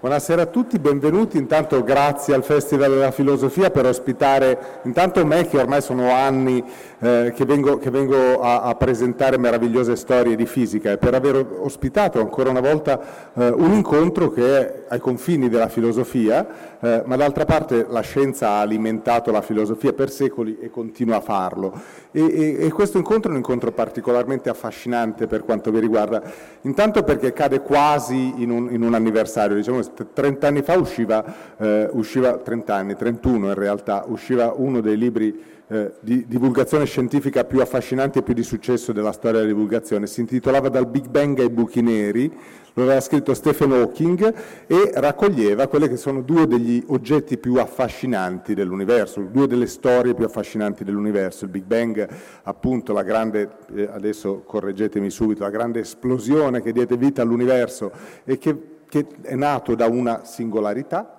Buonasera a tutti, benvenuti. Intanto grazie al Festival della Filosofia per ospitare intanto me che ormai sono anni eh, che vengo, che vengo a, a, presentare meravigliose storie di fisica e per aver ospitato ancora una volta eh, un incontro che è ai confini della filosofia, eh, ma d'altra parte la scienza ha alimentato la filosofia per secoli e continua a farlo. E, e, e questo incontro è un incontro particolarmente affascinante per quanto mi riguarda, intanto perché cade quasi in un, in un anniversario, diciamo 30 anni fa usciva, eh, usciva 30 anni, 31 in realtà, usciva uno dei libri eh, di divulgazione scientifica più affascinanti e più di successo della storia della divulgazione. Si intitolava Dal Big Bang ai buchi neri, lo aveva scritto Stephen Hawking e raccoglieva quelli che sono due degli oggetti più affascinanti dell'universo, due delle storie più affascinanti dell'universo. Il Big Bang, appunto, la grande, eh, adesso correggetemi subito, la grande esplosione che diede vita all'universo e che, che è nato da una singolarità,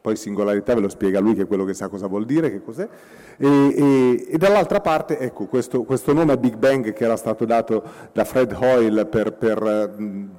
poi singolarità ve lo spiega lui che è quello che sa cosa vuol dire, che cos'è, e, e, e dall'altra parte, ecco, questo, questo, nome Big Bang che era stato dato da Fred Hoyle per, per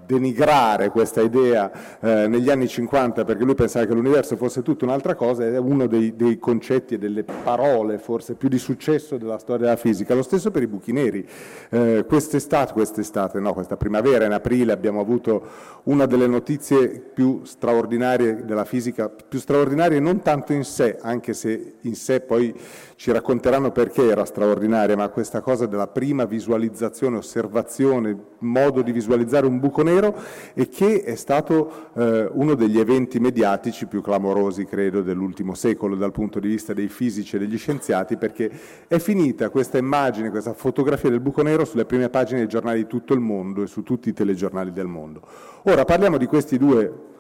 denigrare questa idea eh, negli anni 50 perché lui pensava che l'universo fosse tutta un'altra cosa, è uno dei, dei, concetti e delle parole forse più di successo della storia della fisica. Lo stesso per i buchi neri. Eh, quest'estate, quest'estate, no, questa primavera, in aprile, abbiamo avuto una delle notizie più straordinarie della fisica, più straordinarie non tanto in sé, anche se in sé poi ci racconteranno perché era straordinaria, ma questa cosa della prima visualizzazione, osservazione, modo di visualizzare un buco nero e che è stato eh, uno degli eventi mediatici più clamorosi, credo, dell'ultimo secolo dal punto di vista dei fisici e degli scienziati, perché è finita questa immagine, questa fotografia del buco nero sulle prime pagine dei giornali di tutto il mondo e su tutti i telegiornali del mondo. Ora parliamo di questi due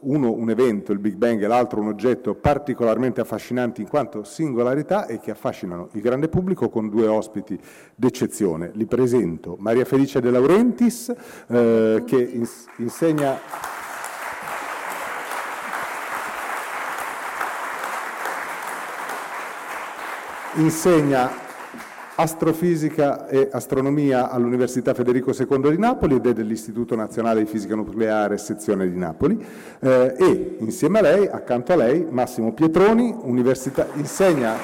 uno un evento, il Big Bang, e l'altro un oggetto particolarmente affascinanti in quanto singolarità e che affascinano il grande pubblico con due ospiti d'eccezione. Li presento Maria Felice De Laurentiis, eh, che ins- insegna... insegna astrofisica e astronomia all'Università Federico II di Napoli ed è dell'Istituto Nazionale di Fisica Nucleare, sezione di Napoli, eh, e insieme a lei, accanto a lei, Massimo Pietroni, università, insegna,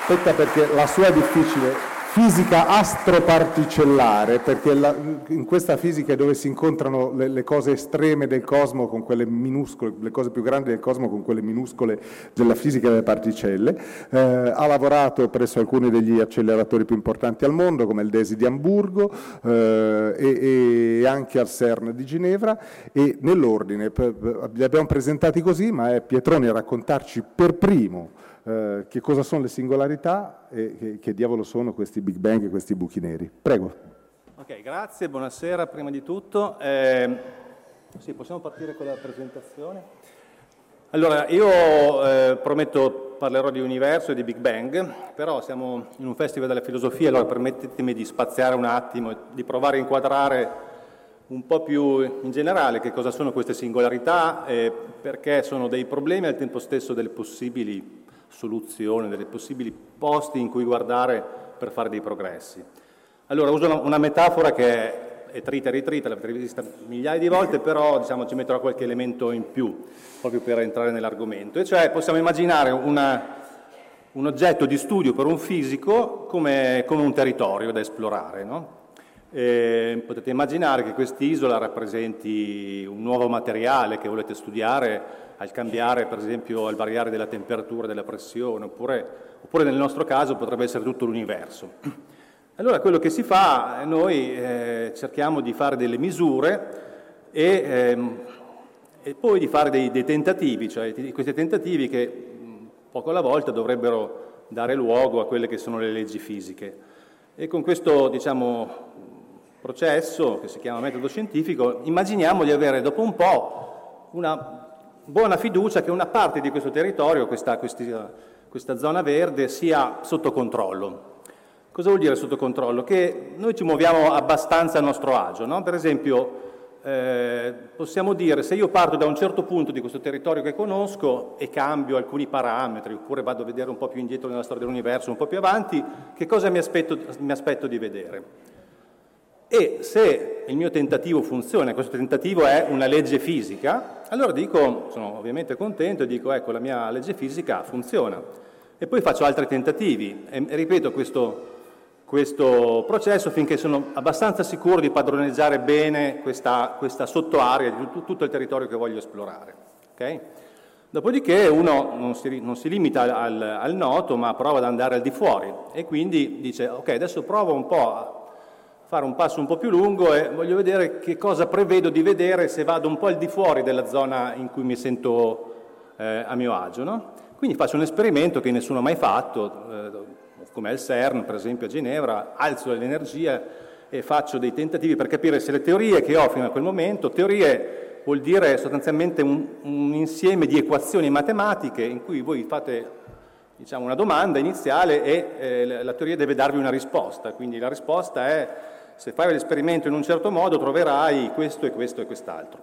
aspetta perché la sua è difficile, fisica astroparticellare, perché la, in questa fisica è dove si incontrano le, le, cose estreme del cosmo con quelle minuscole, le cose più grandi del cosmo con quelle minuscole della fisica delle particelle. Eh, ha lavorato presso alcuni degli acceleratori più importanti al mondo, come il DESI di Amburgo eh, e, e, anche al CERN di Ginevra, e nell'ordine, li abbiamo presentati così, ma è Pietroni a raccontarci per primo eh, che cosa sono le singolarità e che, che, diavolo sono questi Big Bang e questi buchi neri. Prego. Ok, grazie, buonasera prima di tutto. Eh, sì, possiamo partire con la presentazione? Allora, io eh, prometto parlerò di universo e di Big Bang, però siamo in un festival della filosofia, allora permettetemi di spaziare un attimo e di provare a inquadrare un po' più in generale che cosa sono queste singolarità, e perché sono dei problemi e al tempo stesso delle possibili soluzione, dei possibili posti in cui guardare per fare dei progressi. Allora uso una, una metafora che è trita e ritrita, l'avete vista migliaia di volte, però diciamo, ci metterò qualche elemento in più, proprio per entrare nell'argomento. E cioè possiamo immaginare una, un oggetto di studio per un fisico come, come un territorio da esplorare. No? Potete immaginare che quest'isola rappresenti un nuovo materiale che volete studiare al cambiare, per esempio, al variare della temperatura, della pressione, oppure, oppure nel nostro caso potrebbe essere tutto l'universo. Allora quello che si fa, noi eh, cerchiamo di fare delle misure e, ehm, e poi di fare dei, dei, tentativi, cioè questi tentativi che poco alla volta dovrebbero dare luogo a quelle che sono le leggi fisiche. E con questo diciamo, processo, che si chiama metodo scientifico, immaginiamo di avere dopo un po' una buona fiducia che una parte di questo territorio, questa, questi, questa zona verde, sia sotto controllo. Cosa vuol dire sotto controllo? Che noi ci muoviamo abbastanza a nostro agio. No? Per esempio, eh, possiamo dire se io parto da un certo punto di questo territorio che conosco e cambio alcuni parametri, oppure vado a vedere un po' più indietro nella storia dell'universo, un po' più avanti, che cosa mi aspetto, mi aspetto di vedere? E se il mio tentativo funziona, questo tentativo è una legge fisica, allora dico, sono ovviamente contento e dico ecco la mia legge fisica funziona. E poi faccio altri tentativi e ripeto questo, questo processo finché sono abbastanza sicuro di padroneggiare bene questa, questa sottoarea di tutto il territorio che voglio esplorare. Okay? Dopodiché uno non si, non si limita al, al, noto, ma prova ad andare al di fuori e quindi dice ok, adesso provo un po' fare un passo un po' più lungo e voglio vedere che cosa prevedo di vedere se vado un po' al di fuori della zona in cui mi sento eh, a mio agio. No? Quindi faccio un esperimento che nessuno ha mai fatto, eh, come al CERN per esempio a Ginevra, alzo l'energia e faccio dei tentativi per capire se le teorie che ho fino a quel momento, teorie vuol dire sostanzialmente un, un insieme di equazioni matematiche in cui voi fate diciamo, una domanda iniziale e eh, la teoria deve darvi una risposta, quindi la risposta è se fai l'esperimento in un certo modo troverai questo e questo e quest'altro.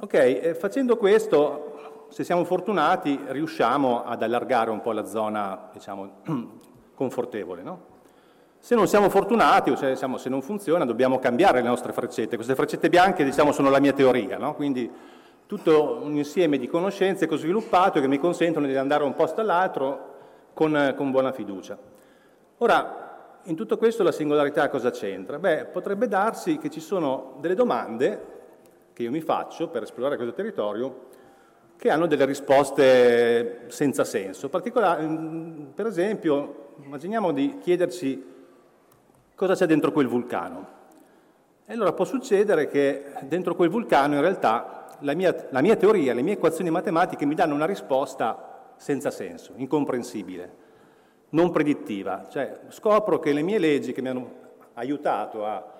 Ok, eh, facendo questo, se siamo fortunati, riusciamo ad allargare un po' la zona, diciamo, confortevole, no? Se non siamo fortunati o se, diciamo, se non funziona dobbiamo cambiare le nostre freccette. Queste freccette bianche diciamo, sono la mia teoria, no? quindi tutto un insieme di conoscenze che ho sviluppato che mi consentono di andare da un posto all'altro con, con buona fiducia. Ora, in tutto questo la singolarità cosa c'entra? Beh, potrebbe darsi che ci sono delle domande che io mi faccio per esplorare questo territorio che hanno delle risposte senza senso. Per esempio, immaginiamo di chiederci cosa c'è dentro quel vulcano. E allora può succedere che dentro quel vulcano in realtà la mia, la mia teoria, le mie equazioni matematiche mi danno una risposta senza senso, incomprensibile, non predittiva. Cioè scopro che le mie leggi che mi hanno aiutato a,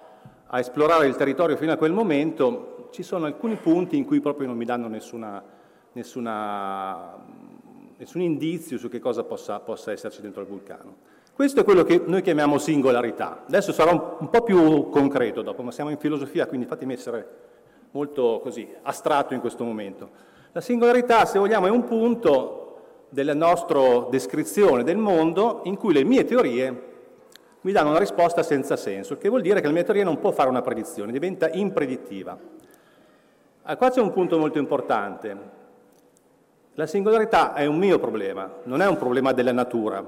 a esplorare il territorio fino a quel momento, ci sono alcuni punti in cui proprio non mi danno nessuna, nessuna, nessun indizio su che cosa possa, possa esserci dentro il vulcano. Questo è quello che noi chiamiamo singolarità. Adesso sarò un, po' più concreto dopo, ma siamo in filosofia, quindi fatemi essere molto così, astratto in questo momento. La singolarità, se vogliamo, è un punto della nostra descrizione del mondo in cui le mie teorie mi danno una risposta senza senso, che vuol dire che la mia teoria non può fare una predizione, diventa impredittiva. Ah, qua c'è un punto molto importante. La singolarità è un mio problema, non è un problema della natura,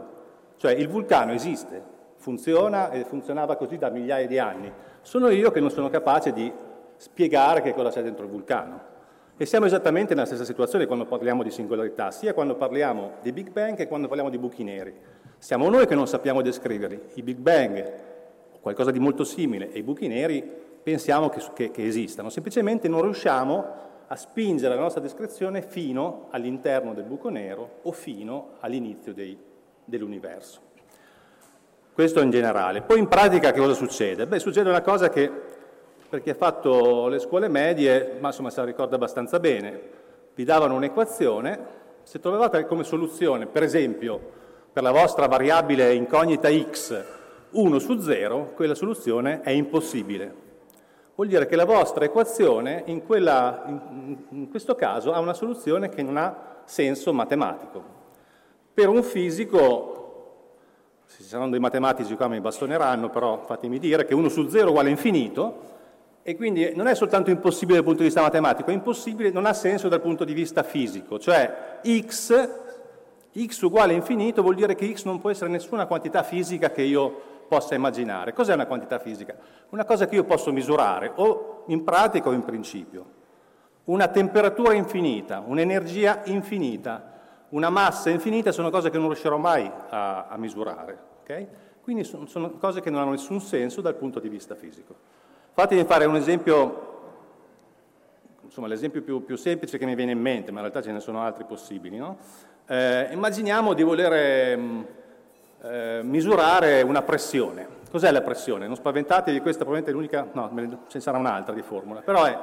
cioè il vulcano esiste, funziona e funzionava così da migliaia di anni. Sono io che non sono capace di spiegare che cosa c'è dentro il vulcano. E siamo esattamente nella stessa situazione quando parliamo di singolarità, sia quando parliamo di Big Bang che quando parliamo di buchi neri. Siamo noi che non sappiamo descriverli. I Big Bang, qualcosa di molto simile, e i buchi neri pensiamo che, che, che esistano. Semplicemente non riusciamo a spingere la nostra descrizione fino all'interno del buco nero o fino all'inizio dei dell'universo. Questo in generale. Poi in pratica che cosa succede? Beh, succede una cosa che per chi ha fatto le scuole medie, ma insomma se la ricorda abbastanza bene, vi davano un'equazione, se trovavate come soluzione, per esempio, per la vostra variabile incognita x 1 su 0, quella soluzione è impossibile. Vuol dire che la vostra equazione in, quella, in, in questo caso ha una soluzione che non ha senso matematico. Per un fisico, se ci saranno dei matematici qua mi bastoneranno, però fatemi dire che 1 su 0 uguale infinito, e quindi non è soltanto impossibile dal punto di vista matematico, è impossibile, non ha senso dal punto di vista fisico, cioè x, x uguale infinito vuol dire che x non può essere nessuna quantità fisica che io possa immaginare. Cos'è una quantità fisica? Una cosa che io posso misurare, o in pratica o in principio. Una temperatura infinita, un'energia infinita, una massa infinita sono cose che non riuscirò mai a, a misurare. Okay? Quindi sono, sono, cose che non hanno nessun senso dal punto di vista fisico. Fatemi fare un esempio, insomma l'esempio più, più, semplice che mi viene in mente, ma in realtà ce ne sono altri possibili. No? Eh, immaginiamo di voler mm, eh, misurare una pressione. Cos'è la pressione? Non spaventatevi, questa probabilmente è l'unica, no, ce ne sarà un'altra di formula, però è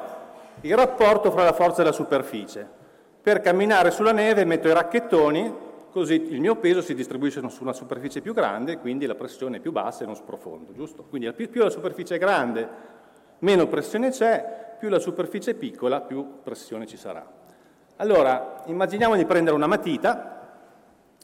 il rapporto fra la forza e la superficie. Per camminare sulla neve metto i racchettoni, così il mio peso si distribuisce su una superficie più grande, quindi la pressione è più bassa e non sprofondo, giusto? Quindi più, più la superficie è grande, meno pressione c'è, più la superficie è piccola, più pressione ci sarà. Allora, immaginiamo di prendere una matita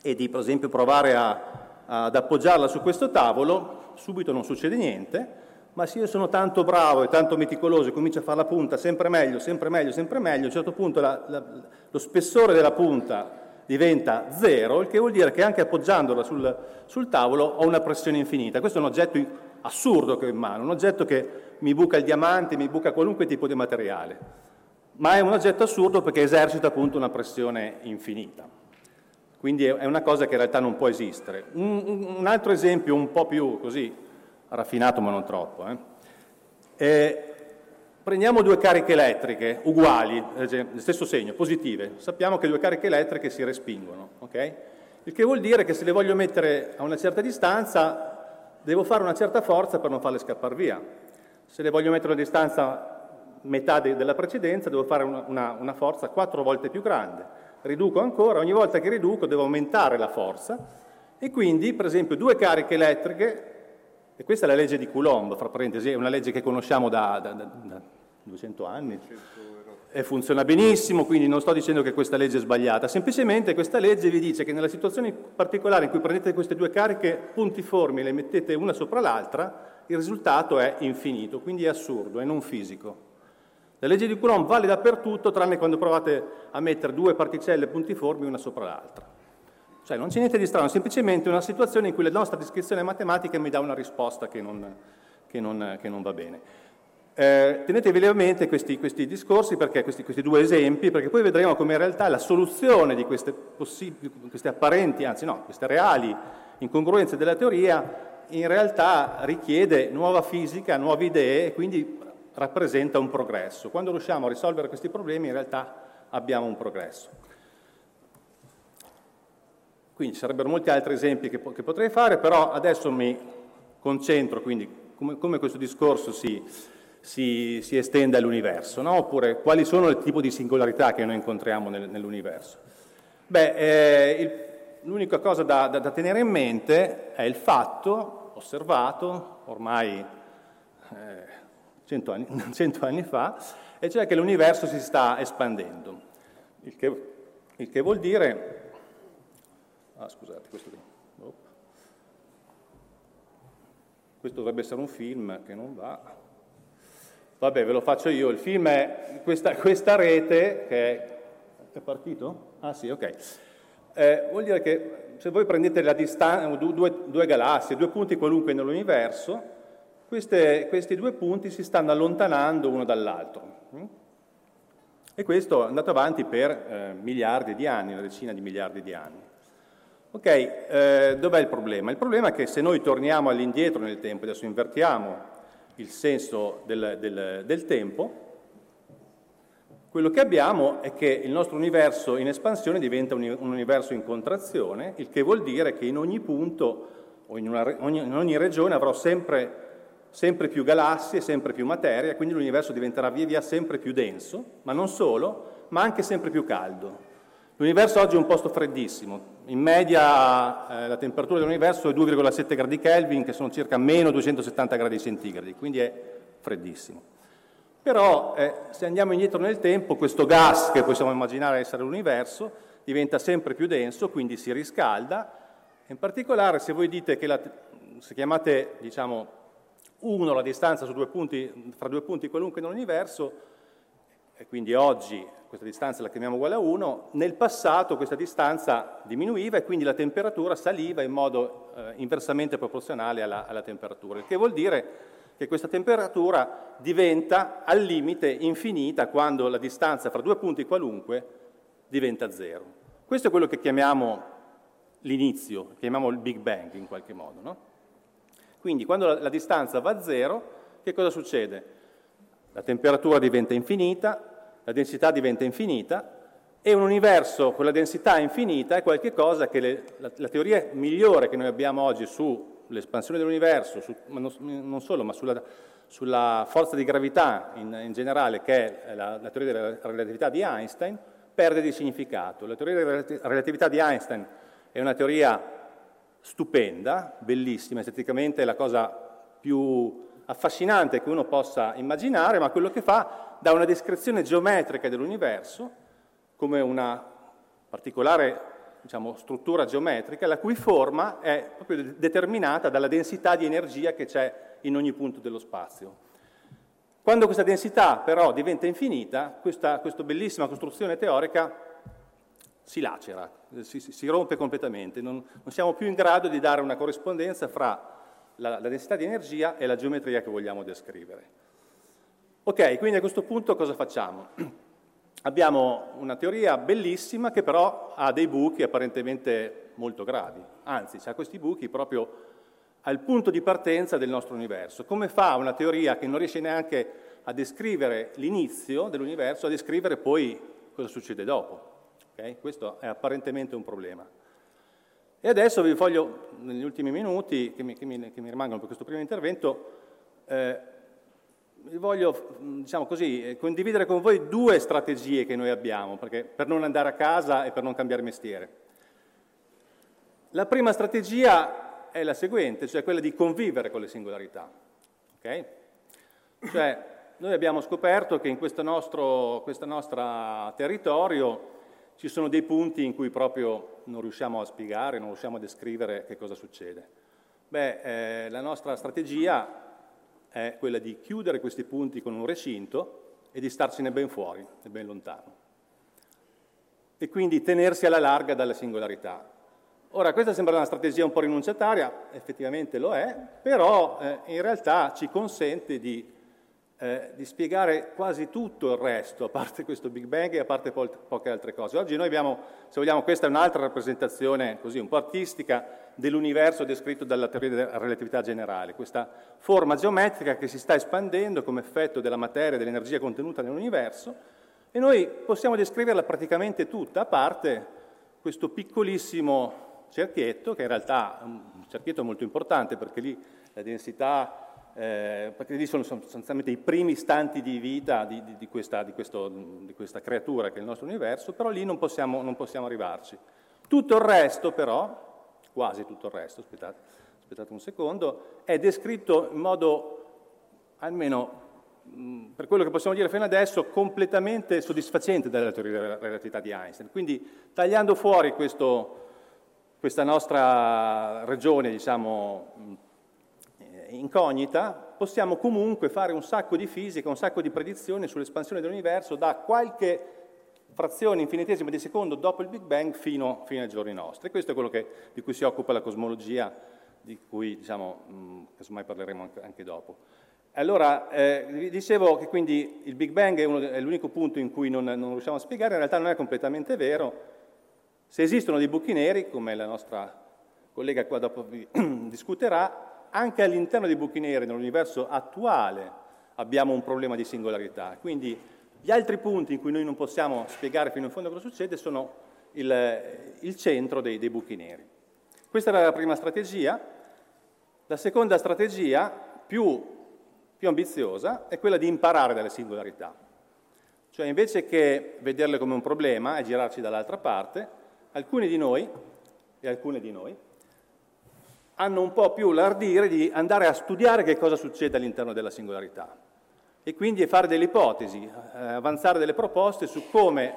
e di, per esempio, provare a, ad appoggiarla su questo tavolo, subito non succede niente, ma se io sono tanto bravo e tanto meticoloso e comincio a fare la punta sempre meglio, sempre meglio, sempre meglio, a un certo punto la, la, lo spessore della punta diventa zero, il che vuol dire che anche appoggiandola sul, sul tavolo ho una pressione infinita. Questo è un oggetto assurdo che ho in mano, un oggetto che mi buca il diamante, mi buca qualunque tipo di materiale, ma è un oggetto assurdo perché esercita appunto una pressione infinita. Quindi è una cosa che in realtà non può esistere. Un, un altro esempio un po' più così raffinato ma non troppo. Eh. Eh, prendiamo due cariche elettriche uguali, del stesso segno, positive. Sappiamo che due cariche elettriche si respingono, okay? il che vuol dire che se le voglio mettere a una certa distanza devo fare una certa forza per non farle scappare via. Se le voglio mettere a distanza metà de- della precedenza devo fare una, una, una forza quattro volte più grande. Riduco ancora, ogni volta che riduco devo aumentare la forza. E quindi, per esempio, due cariche elettriche e questa è la legge di Coulomb, fra parentesi, è una legge che conosciamo da, da, da, da 200 anni. E funziona benissimo, quindi non sto dicendo che questa legge è sbagliata, semplicemente questa legge vi dice che nella situazione particolare in cui prendete queste due cariche puntiformi e le mettete una sopra l'altra, il risultato è infinito, quindi è assurdo, è non fisico. La legge di Coulomb vale dappertutto, tranne quando provate a mettere due particelle puntiformi una sopra l'altra. Cioè non c'è niente di strano, è semplicemente una situazione in cui la nostra descrizione matematica mi dà una risposta che non, che non, che non va bene. Eh, tenetevi a mente questi, questi discorsi, perché, questi, questi, due esempi, perché poi vedremo come in realtà la soluzione di queste, queste apparenti, anzi no, queste reali incongruenze della teoria in realtà richiede nuova fisica, nuove idee e quindi rappresenta un progresso. Quando riusciamo a risolvere questi problemi in realtà abbiamo un progresso. Quindi ci sarebbero molti altri esempi che, che potrei fare, però adesso mi concentro quindi come, come questo discorso si, si, si estende all'universo, no? oppure quali sono il tipo di singolarità che noi incontriamo nel, nell'universo. Beh, eh, il, l'unica cosa da, da, da, tenere in mente è il fatto osservato ormai eh, cento, anni, cento anni fa, e cioè che l'universo si sta espandendo, il che, il che vuol dire Ah, scusate, questo oh. Questo dovrebbe essere un film che non va. Vabbè, ve lo faccio io. Il film è questa, questa rete che è... È partito? Ah sì, ok. Eh, vuol dire che se voi prendete la due, due, galassie, due punti qualunque nell'universo, queste, questi due punti si stanno allontanando uno dall'altro. Mm? E questo è andato avanti per eh, miliardi di anni, una decina di miliardi di anni. Ok, eh, dov'è il problema? Il problema è che se noi torniamo all'indietro nel tempo, adesso invertiamo il senso del, del, del tempo, quello che abbiamo è che il nostro universo in espansione diventa un, un universo in contrazione, il che vuol dire che in ogni punto o in, una, ogni, in ogni regione avrò sempre, sempre più galassie, sempre più materia, quindi l'universo diventerà via via sempre più denso, ma non solo, ma anche sempre più caldo. L'universo oggi è un posto freddissimo, in media eh, la temperatura dell'universo è 2,7 gradi Kelvin, che sono circa meno 270 gradi centigradi, quindi è freddissimo. Però eh, se andiamo indietro nel tempo, questo gas che possiamo immaginare essere l'universo diventa sempre più denso, quindi si riscalda. In particolare se voi dite che la, se chiamate diciamo 1 la distanza due punti, fra due punti qualunque nell'universo, e quindi oggi questa distanza la chiamiamo uguale a 1, nel passato questa distanza diminuiva e quindi la temperatura saliva in modo eh, inversamente proporzionale alla, alla temperatura, il che vuol dire che questa temperatura diventa al limite infinita quando la distanza fra due punti qualunque diventa zero. Questo è quello che chiamiamo l'inizio, chiamiamo il Big Bang in qualche modo. No? Quindi quando la, la distanza va a zero, che cosa succede? La temperatura diventa infinita, la densità diventa infinita e un universo con la densità infinita è qualcosa che le, la, la, teoria migliore che noi abbiamo oggi sull'espansione dell'universo, su, non, non, solo, ma sulla, sulla, forza di gravità in, in generale, che è la, la, teoria della relatività di Einstein, perde di significato. La teoria della relatività di Einstein è una teoria stupenda, bellissima, esteticamente è la cosa più affascinante che uno possa immaginare, ma quello che fa dà una descrizione geometrica dell'universo come una particolare diciamo, struttura geometrica la cui forma è proprio determinata dalla densità di energia che c'è in ogni punto dello spazio. Quando questa densità però diventa infinita, questa, questa bellissima costruzione teorica si lacera, si, si rompe completamente, non, non, siamo più in grado di dare una corrispondenza fra la, la densità di energia e la geometria che vogliamo descrivere. Ok, quindi a questo punto cosa facciamo? Abbiamo una teoria bellissima che però ha dei buchi apparentemente molto gravi, anzi ha questi buchi proprio al punto di partenza del nostro universo. Come fa una teoria che non riesce neanche a descrivere l'inizio dell'universo a descrivere poi cosa succede dopo? Okay? Questo è apparentemente un problema. E adesso vi voglio, negli ultimi minuti che mi, che mi, che mi rimangono per questo primo intervento, eh, voglio diciamo così, condividere con voi due strategie che noi abbiamo perché, per non andare a casa e per non cambiare mestiere. La prima strategia è la seguente, cioè quella di convivere con le singolarità. Okay? Cioè, noi abbiamo scoperto che in questo nostro, questo nostro territorio ci sono dei punti in cui proprio non riusciamo a spiegare, non riusciamo a descrivere che cosa succede. Beh, eh, la nostra strategia è quella di chiudere questi punti con un recinto e di starcene ben fuori e ben lontano. E quindi tenersi alla larga dalle singolarità. Ora, questa sembra una strategia un po' rinunciataria, effettivamente lo è, però eh, in realtà ci consente di eh, di spiegare quasi tutto il resto, a parte questo Big Bang e a parte po- poche altre cose. Oggi noi abbiamo, se vogliamo, questa è un'altra rappresentazione così un po' artistica dell'universo descritto dalla teoria della relatività generale, questa forma geometrica che si sta espandendo come effetto della materia e dell'energia contenuta nell'universo e noi possiamo descriverla praticamente tutta, a parte questo piccolissimo cerchietto, che in realtà è un cerchietto molto importante perché lì la densità eh, perché lì sono sostanzialmente i primi istanti di vita di, di, di, questa, questo, di, questa, creatura che è il nostro universo, però lì non possiamo, non possiamo, arrivarci. Tutto il resto però, quasi tutto il resto, aspettate, aspettate un secondo, è descritto in modo, almeno per quello che possiamo dire fino adesso, completamente soddisfacente dalla teoria della relatività di Einstein. Quindi tagliando fuori questo, questa nostra regione, diciamo, incognita, possiamo comunque fare un sacco di fisica, un sacco di predizioni sull'espansione dell'universo da qualche frazione infinitesima di secondo dopo il Big Bang fino, fino ai giorni nostri. Questo è quello che, di cui si occupa la cosmologia, di cui diciamo, mh, casomai parleremo anche, anche dopo. Allora, eh, dicevo che quindi il Big Bang è, uno, è l'unico punto in cui non, non, riusciamo a spiegare, in realtà non è completamente vero. Se esistono dei buchi neri, come la nostra collega qua dopo vi discuterà, anche all'interno dei buchi neri, nell'universo attuale, abbiamo un problema di singolarità. Quindi gli altri punti in cui noi non possiamo spiegare fino in fondo cosa succede sono il, il centro dei, dei buchi neri. Questa era la prima strategia. La seconda strategia, più, più ambiziosa, è quella di imparare dalle singolarità. Cioè invece che vederle come un problema e girarci dall'altra parte, alcuni di noi, e alcune di noi, hanno un po' più l'ardire di andare a studiare che cosa succede all'interno della singolarità e quindi fare delle ipotesi, eh, avanzare delle proposte su come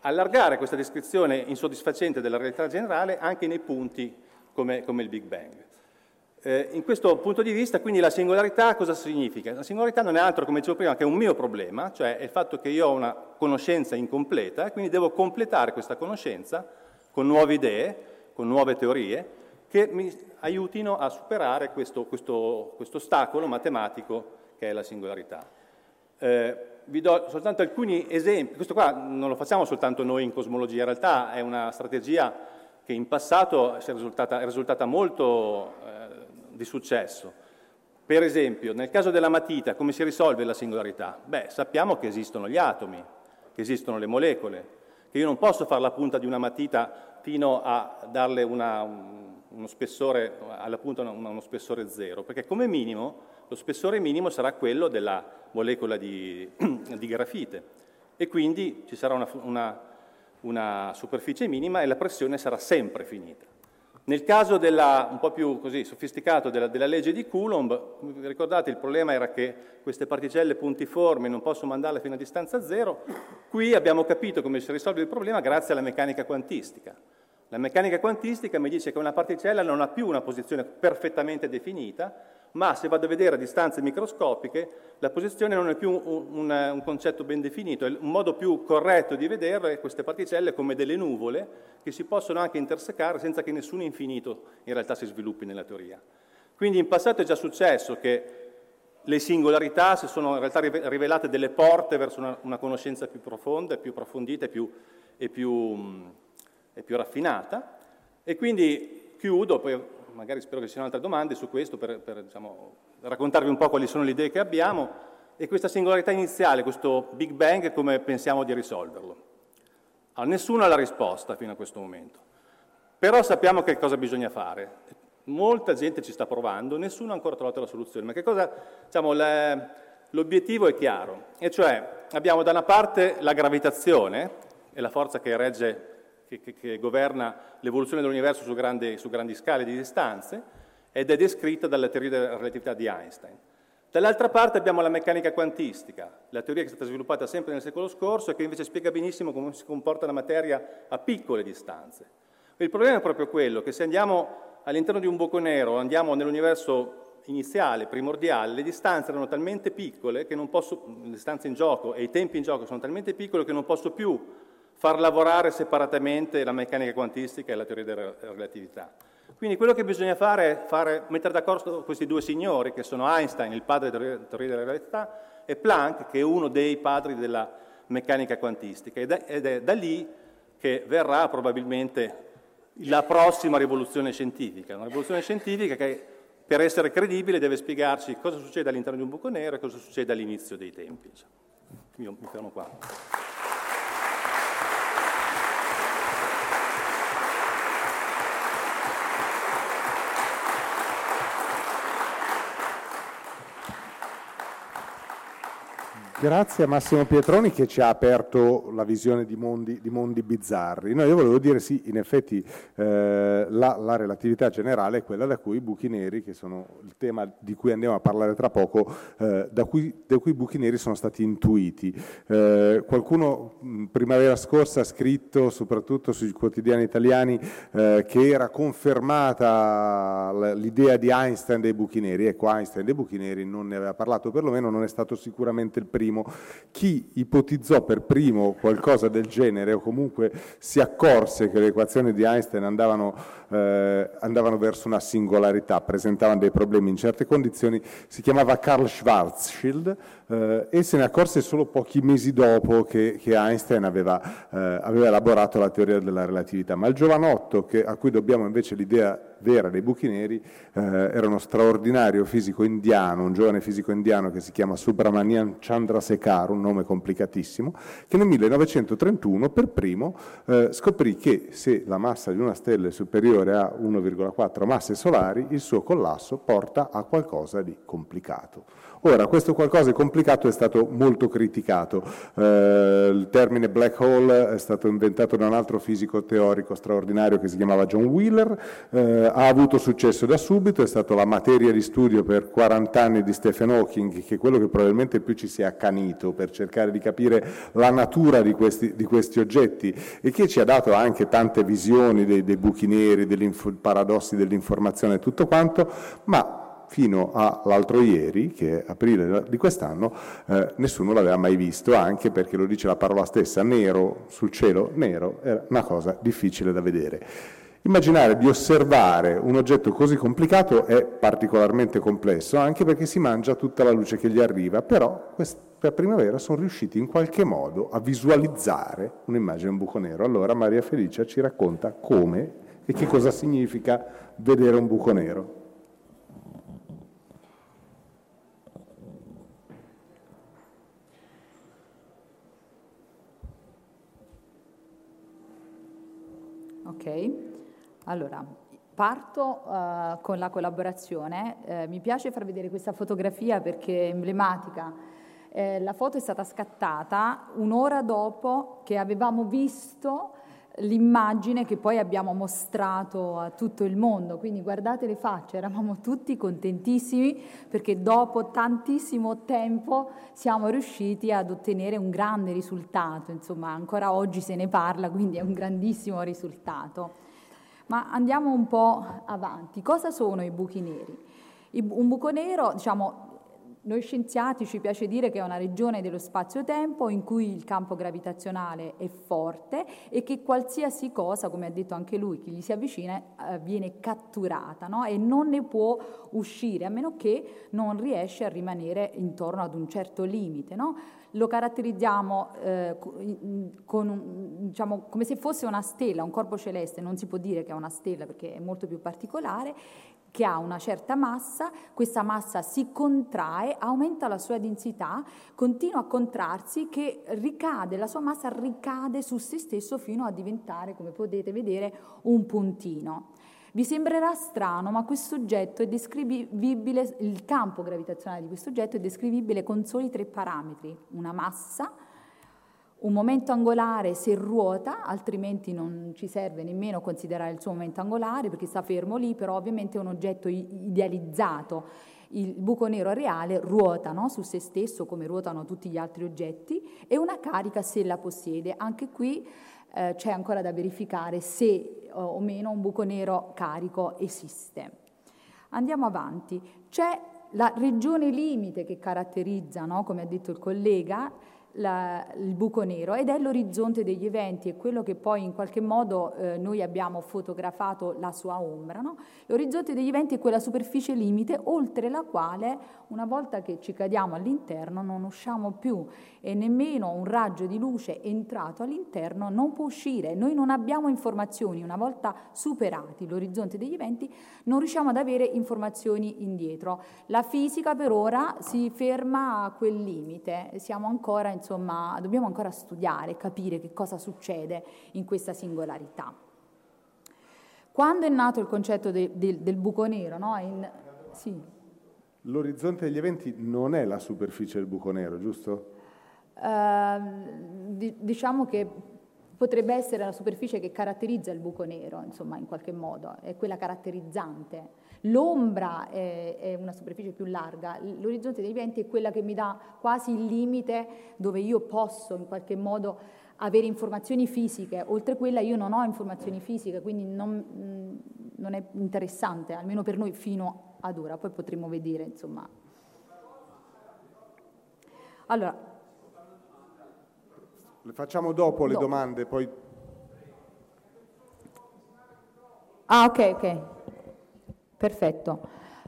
allargare questa descrizione insoddisfacente della realtà generale anche nei punti come, come il Big Bang. Eh, in questo punto di vista, quindi, la singolarità cosa significa? La singolarità non è altro, come dicevo prima, che un mio problema, cioè il fatto che io ho una conoscenza incompleta e quindi devo completare questa conoscenza con nuove idee, con nuove teorie, che mi aiutino a superare questo, questo, questo ostacolo matematico che è la singolarità. Eh, vi do soltanto alcuni esempi, questo qua non lo facciamo soltanto noi in cosmologia, in realtà è una strategia che in passato è risultata, è risultata molto eh, di successo. Per esempio, nel caso della matita, come si risolve la singolarità? Beh, sappiamo che esistono gli atomi, che esistono le molecole, che io non posso fare la punta di una matita fino a darle una, uno spessore, alla punta uno spessore zero, perché come minimo lo spessore minimo sarà quello della molecola di, di grafite e quindi ci sarà una, una, una, superficie minima e la pressione sarà sempre finita. Nel caso della, un po' più così, sofisticato della, della legge di Coulomb, ricordate il problema era che queste particelle puntiformi non posso mandarle fino a distanza zero, qui abbiamo capito come si risolve il problema grazie alla meccanica quantistica. La meccanica quantistica mi dice che una particella non ha più una posizione perfettamente definita, ma se vado a vedere a distanze microscopiche la posizione non è più un, un, un, concetto ben definito, un modo più corretto di vedere queste particelle come delle nuvole che si possono anche intersecare senza che nessun infinito in realtà si sviluppi nella teoria. Quindi in passato è già successo che le singolarità si sono in realtà rivelate delle porte verso una, una conoscenza più profonda, più approfondita e più, e, più, e più raffinata. E quindi chiudo, poi magari spero che ci siano altre domande su questo per, per diciamo, raccontarvi un po' quali sono le idee che abbiamo e questa singolarità iniziale, questo Big Bang, come pensiamo di risolverlo. Allora, nessuno ha la risposta fino a questo momento, però sappiamo che cosa bisogna fare. Molta gente ci sta provando, nessuno ha ancora trovato la soluzione, ma che cosa, diciamo, l'obiettivo è chiaro, e cioè abbiamo da una parte la gravitazione, è la forza che regge che, che, che governa l'evoluzione dell'universo su grandi, su grandi scale di distanze ed è descritta dalla teoria della relatività di Einstein. Dall'altra parte abbiamo la meccanica quantistica, la teoria che è stata sviluppata sempre nel secolo scorso e che invece spiega benissimo come si comporta la materia a piccole distanze. Il problema è proprio quello che se andiamo all'interno di un buco nero, andiamo nell'universo iniziale, primordiale, le distanze erano talmente piccole che non posso, le distanze in gioco e i tempi in gioco sono talmente piccoli che non posso più far lavorare separatamente la meccanica quantistica e la teoria della relatività. Quindi quello che bisogna fare è fare, mettere d'accordo questi due signori, che sono Einstein, il padre della teoria della relatività, e Planck, che è uno dei padri della meccanica quantistica. Ed è, ed è da lì che verrà probabilmente la prossima rivoluzione scientifica, una rivoluzione scientifica che per essere credibile deve spiegarci cosa succede all'interno di un buco nero e cosa succede all'inizio dei tempi. Io mi fermo qua. Grazie a Massimo Pietroni che ci ha aperto la visione di mondi, di mondi bizzarri. No, io volevo dire sì, in effetti eh, la, la, relatività generale è quella da cui i buchi neri, che sono il tema di cui andiamo a parlare tra poco, eh, da, cui, da, cui, i buchi neri sono stati intuiti. Eh, qualcuno mh, primavera scorsa ha scritto, soprattutto sui quotidiani italiani, eh, che era confermata l'idea di Einstein dei buchi neri. Ecco, Einstein dei buchi neri non ne aveva parlato, perlomeno non è stato sicuramente il primo primo, chi ipotizzò per primo qualcosa del genere o comunque si accorse che le equazioni di Einstein andavano, eh, andavano verso una singolarità, presentavano dei problemi in certe condizioni, si chiamava Karl Schwarzschild eh, e se ne accorse solo pochi mesi dopo che, che Einstein aveva, eh, aveva, elaborato la teoria della relatività. Ma il giovanotto che, a cui dobbiamo invece l'idea vera dei buchi neri eh, era uno straordinario fisico indiano, un giovane fisico indiano che si chiama Subramanian Chandrasekhar, un nome complicatissimo, che nel 1931 per primo eh, scoprì che se la massa di una stella è superiore a 1,4 masse solari, il suo collasso porta a qualcosa di complicato. Ora, questo qualcosa di complicato è stato molto criticato. Eh, il termine black hole è stato inventato da un altro fisico teorico straordinario che si chiamava John Wheeler, eh, ha avuto successo da subito, è stata la materia di studio per 40 anni di Stephen Hawking, che è quello che probabilmente più ci si è accanito per cercare di capire la natura di questi, di questi oggetti e che ci ha dato anche tante visioni dei, dei buchi neri, degli paradossi dell'informazione e tutto quanto, ma fino all'altro ieri, che è aprile di quest'anno, eh, nessuno l'aveva mai visto, anche perché lo dice la parola stessa, nero sul cielo, nero, era una cosa difficile da vedere. Immaginare di osservare un oggetto così complicato è particolarmente complesso, anche perché si mangia tutta la luce che gli arriva, però questa primavera sono riusciti in qualche modo a visualizzare un'immagine un buco nero. Allora Maria Felicia ci racconta come e che cosa significa vedere un buco nero. Ok, allora parto uh, con la collaborazione. Eh, mi piace far vedere questa fotografia perché è emblematica. Eh, la foto è stata scattata un'ora dopo che avevamo visto l'immagine che poi abbiamo mostrato a tutto il mondo. Quindi guardate le facce, eravamo tutti contentissimi perché dopo tantissimo tempo siamo riusciti ad ottenere un grande risultato, insomma ancora oggi se ne parla, quindi è un grandissimo risultato. Ma andiamo un po' avanti. Cosa sono i buchi neri? Un buco nero, diciamo, noi scienziati ci piace dire che è una regione dello spazio-tempo in cui il campo gravitazionale è forte e che qualsiasi cosa, come ha detto anche lui, che gli si avvicina, eh, viene catturata no? e non ne può uscire, a meno che non riesce a rimanere intorno ad un certo limite. No? Lo caratterizziamo eh, un, diciamo, come se fosse una stella, un corpo celeste, non si può dire che è una stella perché è molto più particolare, che ha una certa massa, questa massa si contrae, aumenta la sua densità, continua a contrarsi, che ricade, la sua massa ricade su se stesso fino a diventare, come potete vedere, un puntino. Vi sembrerà strano, ma questo oggetto è descrivibile, il campo gravitazionale di questo oggetto è descrivibile con soli tre parametri, una massa, un momento angolare se ruota, altrimenti non ci serve nemmeno considerare il suo momento angolare perché sta fermo lì, però ovviamente è un oggetto idealizzato. Il buco nero reale ruota no? su se stesso come ruotano tutti gli altri oggetti e una carica se la possiede. Anche qui eh, c'è ancora da verificare se o meno un buco nero carico esiste. Andiamo avanti. C'è la regione limite che caratterizza, no? come ha detto il collega, la, il buco nero ed è l'orizzonte degli eventi, è quello che poi in qualche modo eh, noi abbiamo fotografato la sua ombra. No? L'orizzonte degli eventi è quella superficie limite oltre la quale una volta che ci cadiamo all'interno non usciamo più e nemmeno un raggio di luce entrato all'interno non può uscire. Noi non abbiamo informazioni, una volta superati l'orizzonte degli eventi non riusciamo ad avere informazioni indietro. La fisica per ora si ferma a quel limite, siamo ancora in insomma, dobbiamo ancora studiare, capire che cosa succede in questa singolarità. Quando è nato il concetto de, de, del buco nero? No? In, sì. L'orizzonte degli eventi non è la superficie del buco nero, giusto? Uh, di, diciamo che potrebbe essere la superficie che caratterizza il buco nero, insomma, in qualche modo, è quella caratterizzante. L'ombra è, è, una superficie più larga, l'orizzonte dei venti è quella che mi dà quasi il limite dove io posso in qualche modo avere informazioni fisiche, oltre quella io non ho informazioni fisiche, quindi non, non è interessante, almeno per noi fino ad ora, poi potremo vedere, insomma. Allora, le facciamo dopo le dopo. domande, poi... Ah, ok, ok. Perfetto.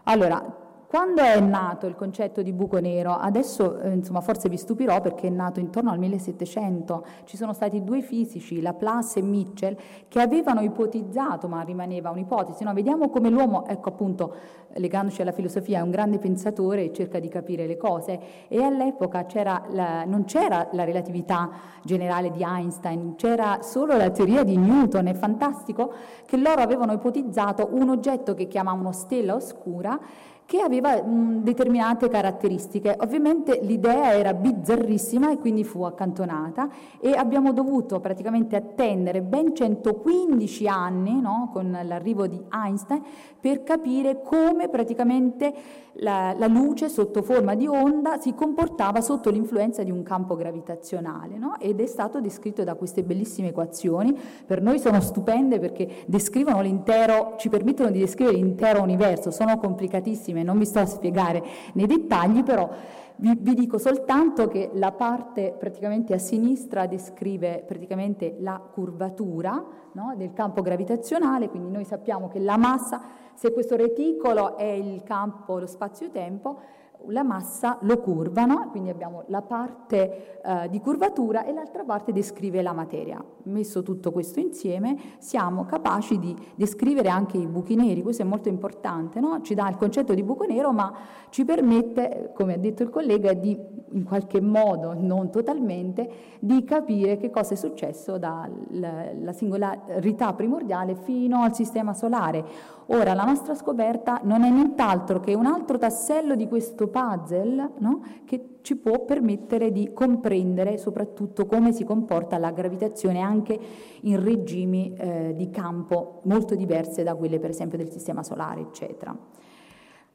Allora, quando è nato il concetto di buco nero? Adesso, eh, insomma, forse vi stupirò perché è nato intorno al 1700. Ci sono stati due fisici, Laplace e Mitchell, che avevano ipotizzato, ma rimaneva un'ipotesi, no? vediamo come l'uomo, ecco appunto, legandoci alla filosofia, è un grande pensatore e cerca di capire le cose. E all'epoca c'era la, non c'era la relatività generale di Einstein, c'era solo la teoria di Newton. È fantastico che loro avevano ipotizzato un oggetto che chiamavano stella oscura che aveva mh, determinate caratteristiche. Ovviamente l'idea era bizzarrissima e quindi fu accantonata e abbiamo dovuto praticamente attendere ben 115 anni no, con l'arrivo di Einstein per capire come praticamente la, la, luce sotto forma di onda si comportava sotto l'influenza di un campo gravitazionale no? ed è stato descritto da queste bellissime equazioni. Per noi sono stupende perché descrivono l'intero, ci permettono di descrivere l'intero universo, sono complicatissime, non vi sto a spiegare nei dettagli, però vi, vi, dico soltanto che la parte praticamente a sinistra descrive praticamente la curvatura no, del campo gravitazionale, quindi noi sappiamo che la massa, se questo reticolo è il campo, lo spazio-tempo, la massa lo curvano, quindi abbiamo la parte eh, di curvatura e l'altra parte descrive la materia. Messo tutto questo insieme siamo capaci di descrivere anche i buchi neri, questo è molto importante, no? ci dà il concetto di buco nero ma ci permette, come ha detto il collega, di in qualche modo, non totalmente, di capire che cosa è successo dalla singolarità primordiale fino al sistema solare. Ora, la nostra scoperta non è nient'altro che un altro tassello di questo puzzle no? che ci può permettere di comprendere soprattutto come si comporta la gravitazione anche in regimi eh, di campo molto diverse da quelle per esempio del sistema solare, eccetera.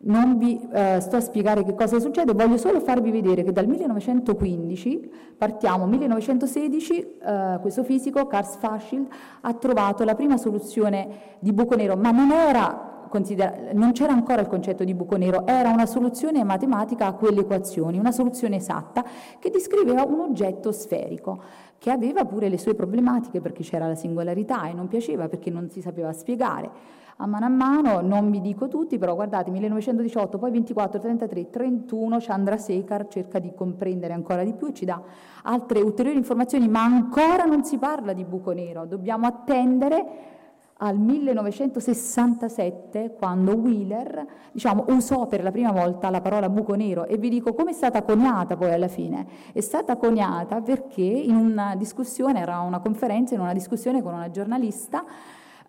Non vi eh, sto a spiegare che cosa succede, voglio solo farvi vedere che dal 1915, partiamo 1916, eh, questo fisico, Karl Schwarzschild, ha trovato la prima soluzione di buco nero, ma non era considera- non c'era ancora il concetto di buco nero, era una soluzione matematica a quelle equazioni, una soluzione esatta che descriveva un oggetto sferico che aveva pure le sue problematiche perché c'era la singolarità e non piaceva perché non si sapeva spiegare. A mano a mano, non vi dico tutti, però guardate, 1918, poi 24, 33, 31, Chandra Sekhar cerca di comprendere ancora di più e ci dà altre ulteriori informazioni, ma ancora non si parla di buco nero, dobbiamo attendere al 1967 quando Wheeler diciamo, usò per la prima volta la parola buco nero e vi dico come è stata coniata poi alla fine. È stata coniata perché in una discussione, era una conferenza, in una discussione con una giornalista,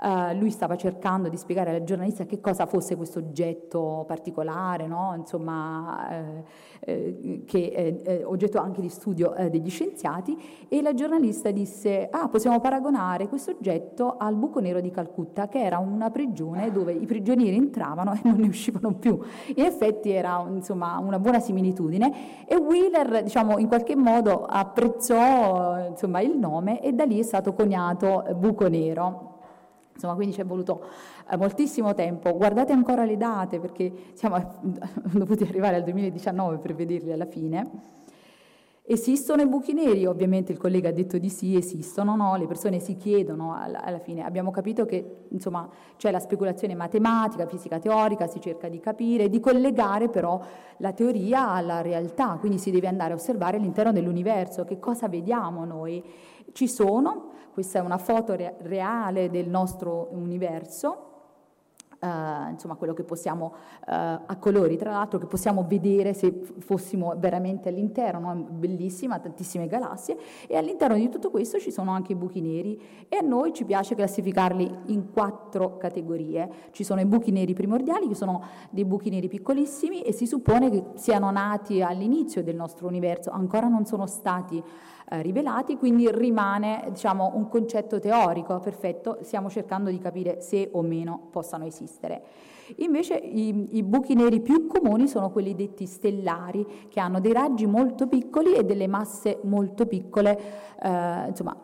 Uh, lui stava cercando di spiegare alla giornalista che cosa fosse questo oggetto particolare, no? Insomma, eh, eh, che è, è, oggetto anche di studio eh, degli scienziati, e la giornalista disse, ah, possiamo paragonare questo oggetto al buco nero di Calcutta, che era una prigione dove i prigionieri entravano e non ne uscivano più. In effetti era insomma, una buona similitudine e Wheeler, diciamo, in qualche modo apprezzò insomma, il nome e da lì è stato coniato buco nero. Insomma, quindi ci è voluto eh, moltissimo tempo. Guardate ancora le date perché siamo dovuti arrivare al 2019 per vederli alla fine. Esistono i buchi neri? Ovviamente il collega ha detto di sì, esistono, no? le persone si chiedono alla, alla fine. Abbiamo capito che insomma, c'è la speculazione matematica, fisica teorica, si cerca di capire, di collegare però la teoria alla realtà, quindi si deve andare a osservare all'interno dell'universo, che cosa vediamo noi. Ci sono, questa è una foto re- reale del nostro universo, Uh, insomma quello che possiamo uh, a colori tra l'altro che possiamo vedere se fossimo veramente all'interno no? bellissima tantissime galassie e all'interno di tutto questo ci sono anche i buchi neri e a noi ci piace classificarli in quattro categorie ci sono i buchi neri primordiali che sono dei buchi neri piccolissimi e si suppone che siano nati all'inizio del nostro universo ancora non sono stati eh, rivelati, quindi rimane diciamo, un concetto teorico perfetto, stiamo cercando di capire se o meno possano esistere. Invece i, i, buchi neri più comuni sono quelli detti stellari, che hanno dei raggi molto piccoli e delle masse molto piccole, eh, insomma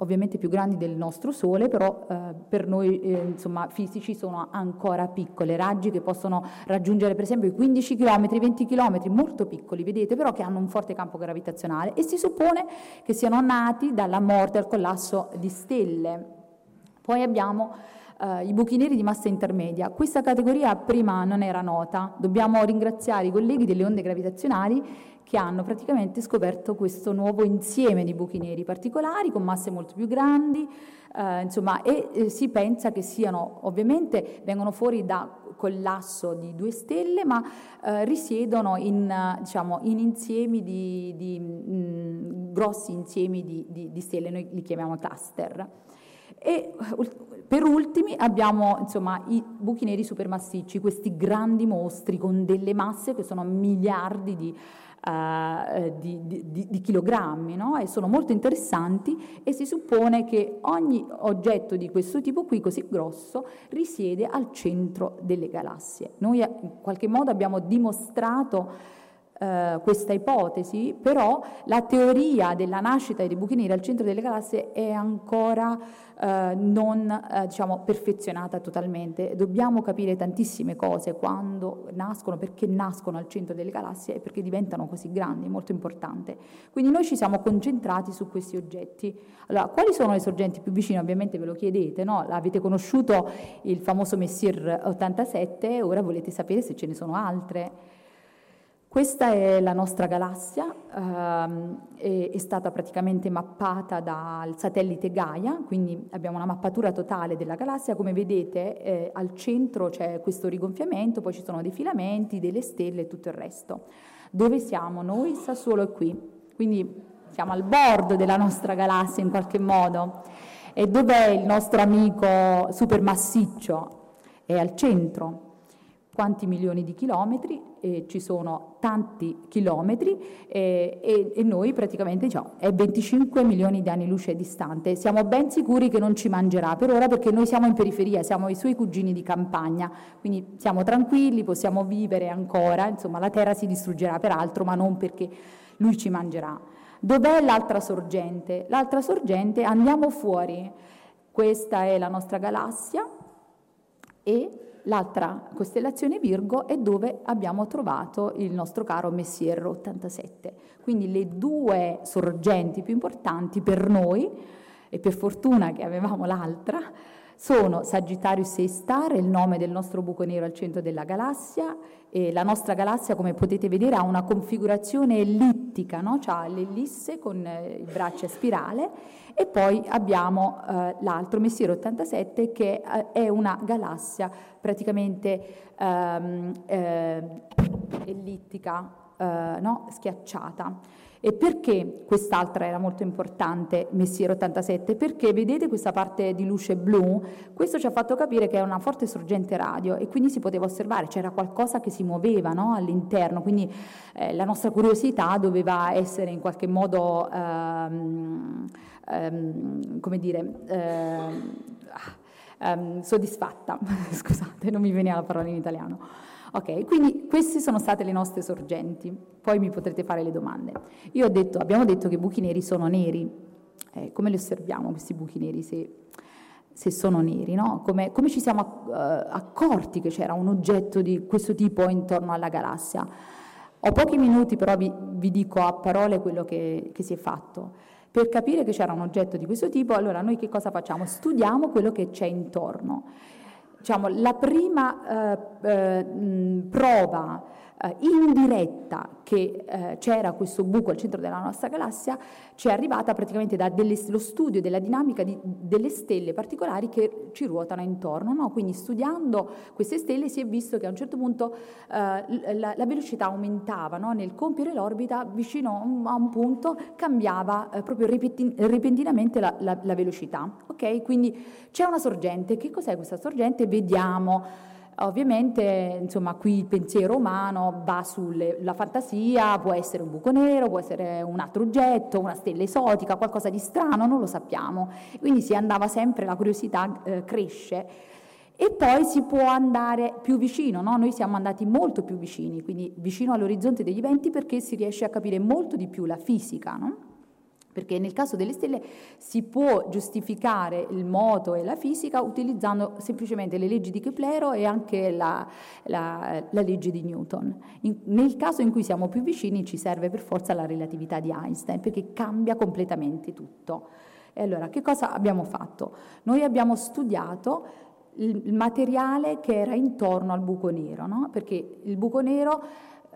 ovviamente più grandi del nostro Sole, però eh, per noi eh, insomma, fisici sono ancora piccole, raggi che possono raggiungere per esempio i 15 km, 20 km, molto piccoli, vedete, però che hanno un forte campo gravitazionale e si suppone che siano nati dalla morte al collasso di stelle. Poi abbiamo Uh, i buchi neri di massa intermedia. Questa categoria prima non era nota, dobbiamo ringraziare i colleghi delle onde gravitazionali che hanno praticamente scoperto questo nuovo insieme di buchi neri particolari con masse molto più grandi, eh, insomma, e eh, si pensa che siano, ovviamente vengono fuori da collasso di due stelle, ma eh, risiedono in, diciamo, in insiemi di, di mh, mm, grossi insiemi di, di, di stelle, noi li chiamiamo cluster. E per ultimi abbiamo insomma, i buchi neri supermassicci, questi grandi mostri con delle masse che sono miliardi di eh, di, di, di, chilogrammi no? e sono molto interessanti e si suppone che ogni oggetto di questo tipo qui così grosso risiede al centro delle galassie. Noi eh, in qualche modo abbiamo dimostrato Uh, questa ipotesi, però la teoria della nascita dei buchi neri al centro delle galassie è ancora eh, non eh, diciamo, perfezionata totalmente. Dobbiamo capire tantissime cose quando nascono, perché nascono al centro delle galassie e perché diventano così grandi, è molto importante. Quindi noi ci siamo concentrati su questi oggetti. Allora, quali sono le sorgenti più vicine? Ovviamente ve lo chiedete, no? Avete conosciuto il famoso Messier 87, ora volete sapere se ce ne sono altre. Questa è la nostra galassia, ehm, è, è, stata praticamente mappata dal satellite Gaia, quindi abbiamo una mappatura totale della galassia, come vedete eh, al centro c'è questo rigonfiamento, poi ci sono dei filamenti, delle stelle e tutto il resto. Dove siamo? Noi Sassuolo è qui, quindi siamo al bordo della nostra galassia in qualche modo. E dov'è il nostro amico supermassiccio? È al centro, quanti milioni di chilometri, e ci sono tanti chilometri e, e, e, noi praticamente diciamo è 25 milioni di anni luce distante. Siamo ben sicuri che non ci mangerà per ora perché noi siamo in periferia, siamo i suoi cugini di campagna, quindi siamo tranquilli, possiamo vivere ancora, insomma la Terra si distruggerà per altro, ma non perché lui ci mangerà. Dov'è l'altra sorgente? L'altra sorgente, andiamo fuori, questa è la nostra galassia e L'altra costellazione Virgo è dove abbiamo trovato il nostro caro Messier 87. Quindi le due sorgenti più importanti per noi, e per fortuna che avevamo l'altra, sono Sagittarius e Star, il nome del nostro buco nero al centro della galassia, e la nostra galassia, come potete vedere, ha una configurazione ellittica, no? ha l'ellisse con eh, i bracci a spirale, e poi abbiamo eh, l'altro, Messiero 87, che eh, è una galassia praticamente ehm, eh, ellittica, eh, no? schiacciata. E perché quest'altra era molto importante, Messier 87? Perché vedete questa parte di luce blu? Questo ci ha fatto capire che è una forte sorgente radio e quindi si poteva osservare, c'era qualcosa che si muoveva no? all'interno, quindi eh, la nostra curiosità doveva essere in qualche modo, ehm, ehm, come dire, ehm, ehm soddisfatta. Scusate, non mi veniva la parola in italiano. Ok, quindi queste sono state le nostre sorgenti, poi mi potrete fare le domande. Io ho detto, abbiamo detto che i buchi neri sono neri, eh, come li osserviamo questi buchi neri se, se sono neri? No? Come, come, ci siamo uh, accorti che c'era un oggetto di questo tipo intorno alla galassia? Ho pochi minuti, però vi, vi dico a parole quello che, che si è fatto. Per capire che c'era un oggetto di questo tipo, allora noi che cosa facciamo? Studiamo quello che c'è intorno diciamo, la prima eh, eh, prova eh, indiretta che eh, c'era questo buco al centro della nostra galassia ci è arrivata praticamente dallo studio della dinamica di, delle stelle particolari che ci ruotano intorno. No? Quindi studiando queste stelle si è visto che a un certo punto eh, la, la, velocità aumentava no? nel compiere l'orbita vicino a un punto cambiava eh, proprio repentinamente la, la, la velocità. Okay? Quindi c'è una sorgente. Che cos'è questa sorgente? Vediamo. Ovviamente, insomma, qui il pensiero umano va sulla fantasia, può essere un buco nero, può essere un altro oggetto, una stella esotica, qualcosa di strano, non lo sappiamo. Quindi si andava sempre, la curiosità eh, cresce. E poi si può andare più vicino, no? noi siamo andati molto più vicini, quindi vicino all'orizzonte degli eventi perché si riesce a capire molto di più la fisica. No? Perché nel caso delle stelle si può giustificare il moto e la fisica utilizzando semplicemente le leggi di Keplero e anche la, la, la legge di Newton. In, nel caso in cui siamo più vicini ci serve per forza la relatività di Einstein perché cambia completamente tutto. E allora che cosa abbiamo fatto? Noi abbiamo studiato il materiale che era intorno al buco nero, no? perché il buco nero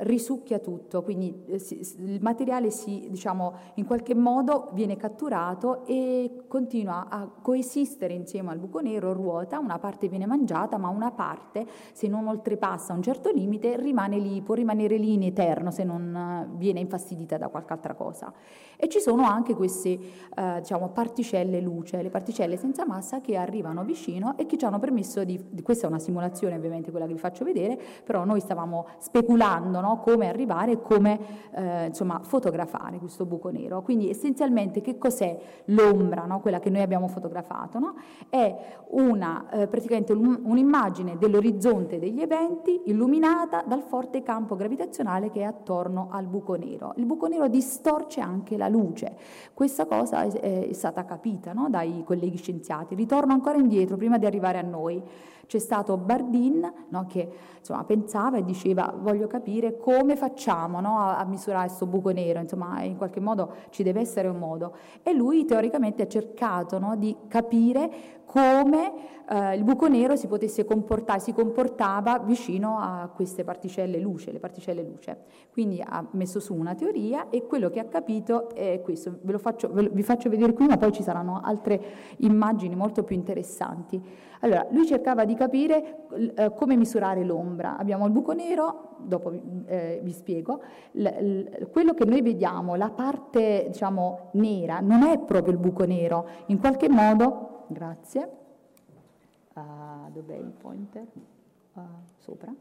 risucchia tutto, quindi eh, il materiale si, diciamo, in qualche modo viene catturato e continua a coesistere insieme al buco nero, ruota, una parte viene mangiata, ma una parte, se non oltrepassa un certo limite, rimane lì, può rimanere lì in eterno se non eh, viene infastidita da qualche altra cosa. E ci sono anche queste eh, diciamo, particelle luce, le particelle senza massa che arrivano vicino e che ci hanno permesso di, questa è una simulazione ovviamente quella che vi faccio vedere, però noi stavamo speculando no, come arrivare e come eh, insomma, fotografare questo buco nero. Quindi essenzialmente che cos'è l'ombra, no, quella che noi abbiamo fotografato? No? È una, eh, praticamente un, un'immagine dell'orizzonte degli eventi illuminata dal forte campo gravitazionale che è attorno al buco nero. Il buco nero distorce anche la luce. Questa cosa è, è stata capita dai colleghi scienziati. Ritorno ancora indietro, prima di arrivare a noi. C'è stato Bardin no, che insomma, pensava e diceva voglio capire come facciamo no, a, a, misurare questo buco nero, insomma in qualche modo ci deve essere un modo. E lui teoricamente ha cercato no, di capire come eh, il buco nero si potesse comportare, si comportava vicino a queste particelle luce, le particelle luce. Quindi ha messo su una teoria e quello che ha capito è questo. Ve lo faccio, ve lo, vi faccio vedere qui, ma poi ci saranno altre immagini molto più interessanti. Allora, lui cercava di capire eh, come misurare l'ombra. Abbiamo il buco nero, dopo eh, vi spiego, l- l- quello che noi vediamo, la parte diciamo nera, non è proprio il buco nero, in qualche modo grazie. Uh, dov'è il pointer? Uh, sopra.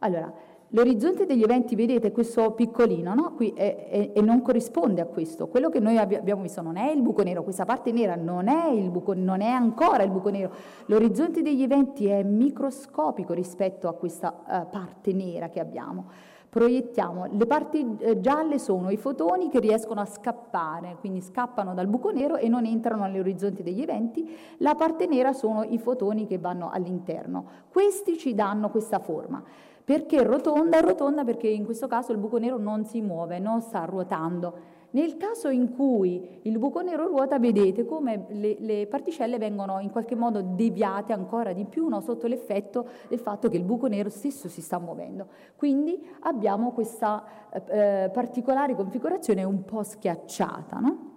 Allora, l'orizzonte degli eventi, vedete, questo piccolino, no? Qui è, è, e non corrisponde a questo. Quello che noi abbiamo visto non è il buco nero, questa parte nera non è, il buco, non è ancora il buco nero. L'orizzonte degli eventi è microscopico rispetto a questa uh, parte nera che abbiamo. Proiettiamo, le parti eh, gialle sono i fotoni che riescono a scappare, quindi scappano dal buco nero e non entrano negli orizzonti degli eventi, la parte nera sono i fotoni che vanno all'interno. Questi ci danno questa forma. Perché rotonda? Rotonda perché in questo caso il buco nero non si muove, non sta ruotando. Nel caso in cui il buco nero ruota, vedete come le, le particelle vengono in qualche modo deviate ancora di più no? sotto l'effetto del fatto che il buco nero stesso si sta muovendo. Quindi abbiamo questa eh, eh particolare configurazione un po' schiacciata. No?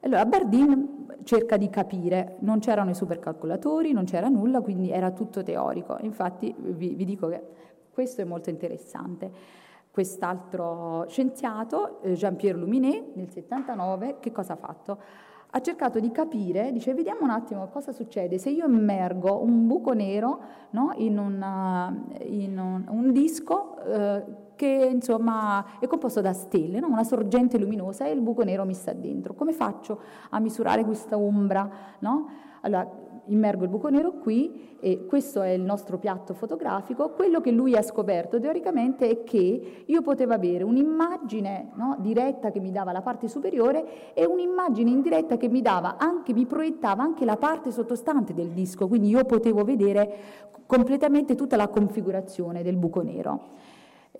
Allora Bardin cerca di capire, non c'erano i supercalcolatori, non c'era nulla, quindi era tutto teorico. Infatti vi, vi dico che questo è molto interessante quest'altro scienziato, eh, Jean-Pierre Luminet, nel 79, che cosa ha fatto? Ha cercato di capire, dice, vediamo un attimo cosa succede se io immergo un buco nero no, in, una, in un, un, disco eh, che insomma è composto da stelle, no? una sorgente luminosa e il buco nero mi sta dentro. Come faccio a misurare questa ombra? No? Allora, immergo il buco nero qui e questo è il nostro piatto fotografico. Quello che lui ha scoperto teoricamente è che io potevo avere un'immagine no, diretta che mi dava la parte superiore e un'immagine indiretta che mi dava anche, mi proiettava anche la parte sottostante del disco, quindi io potevo vedere completamente tutta la configurazione del buco nero.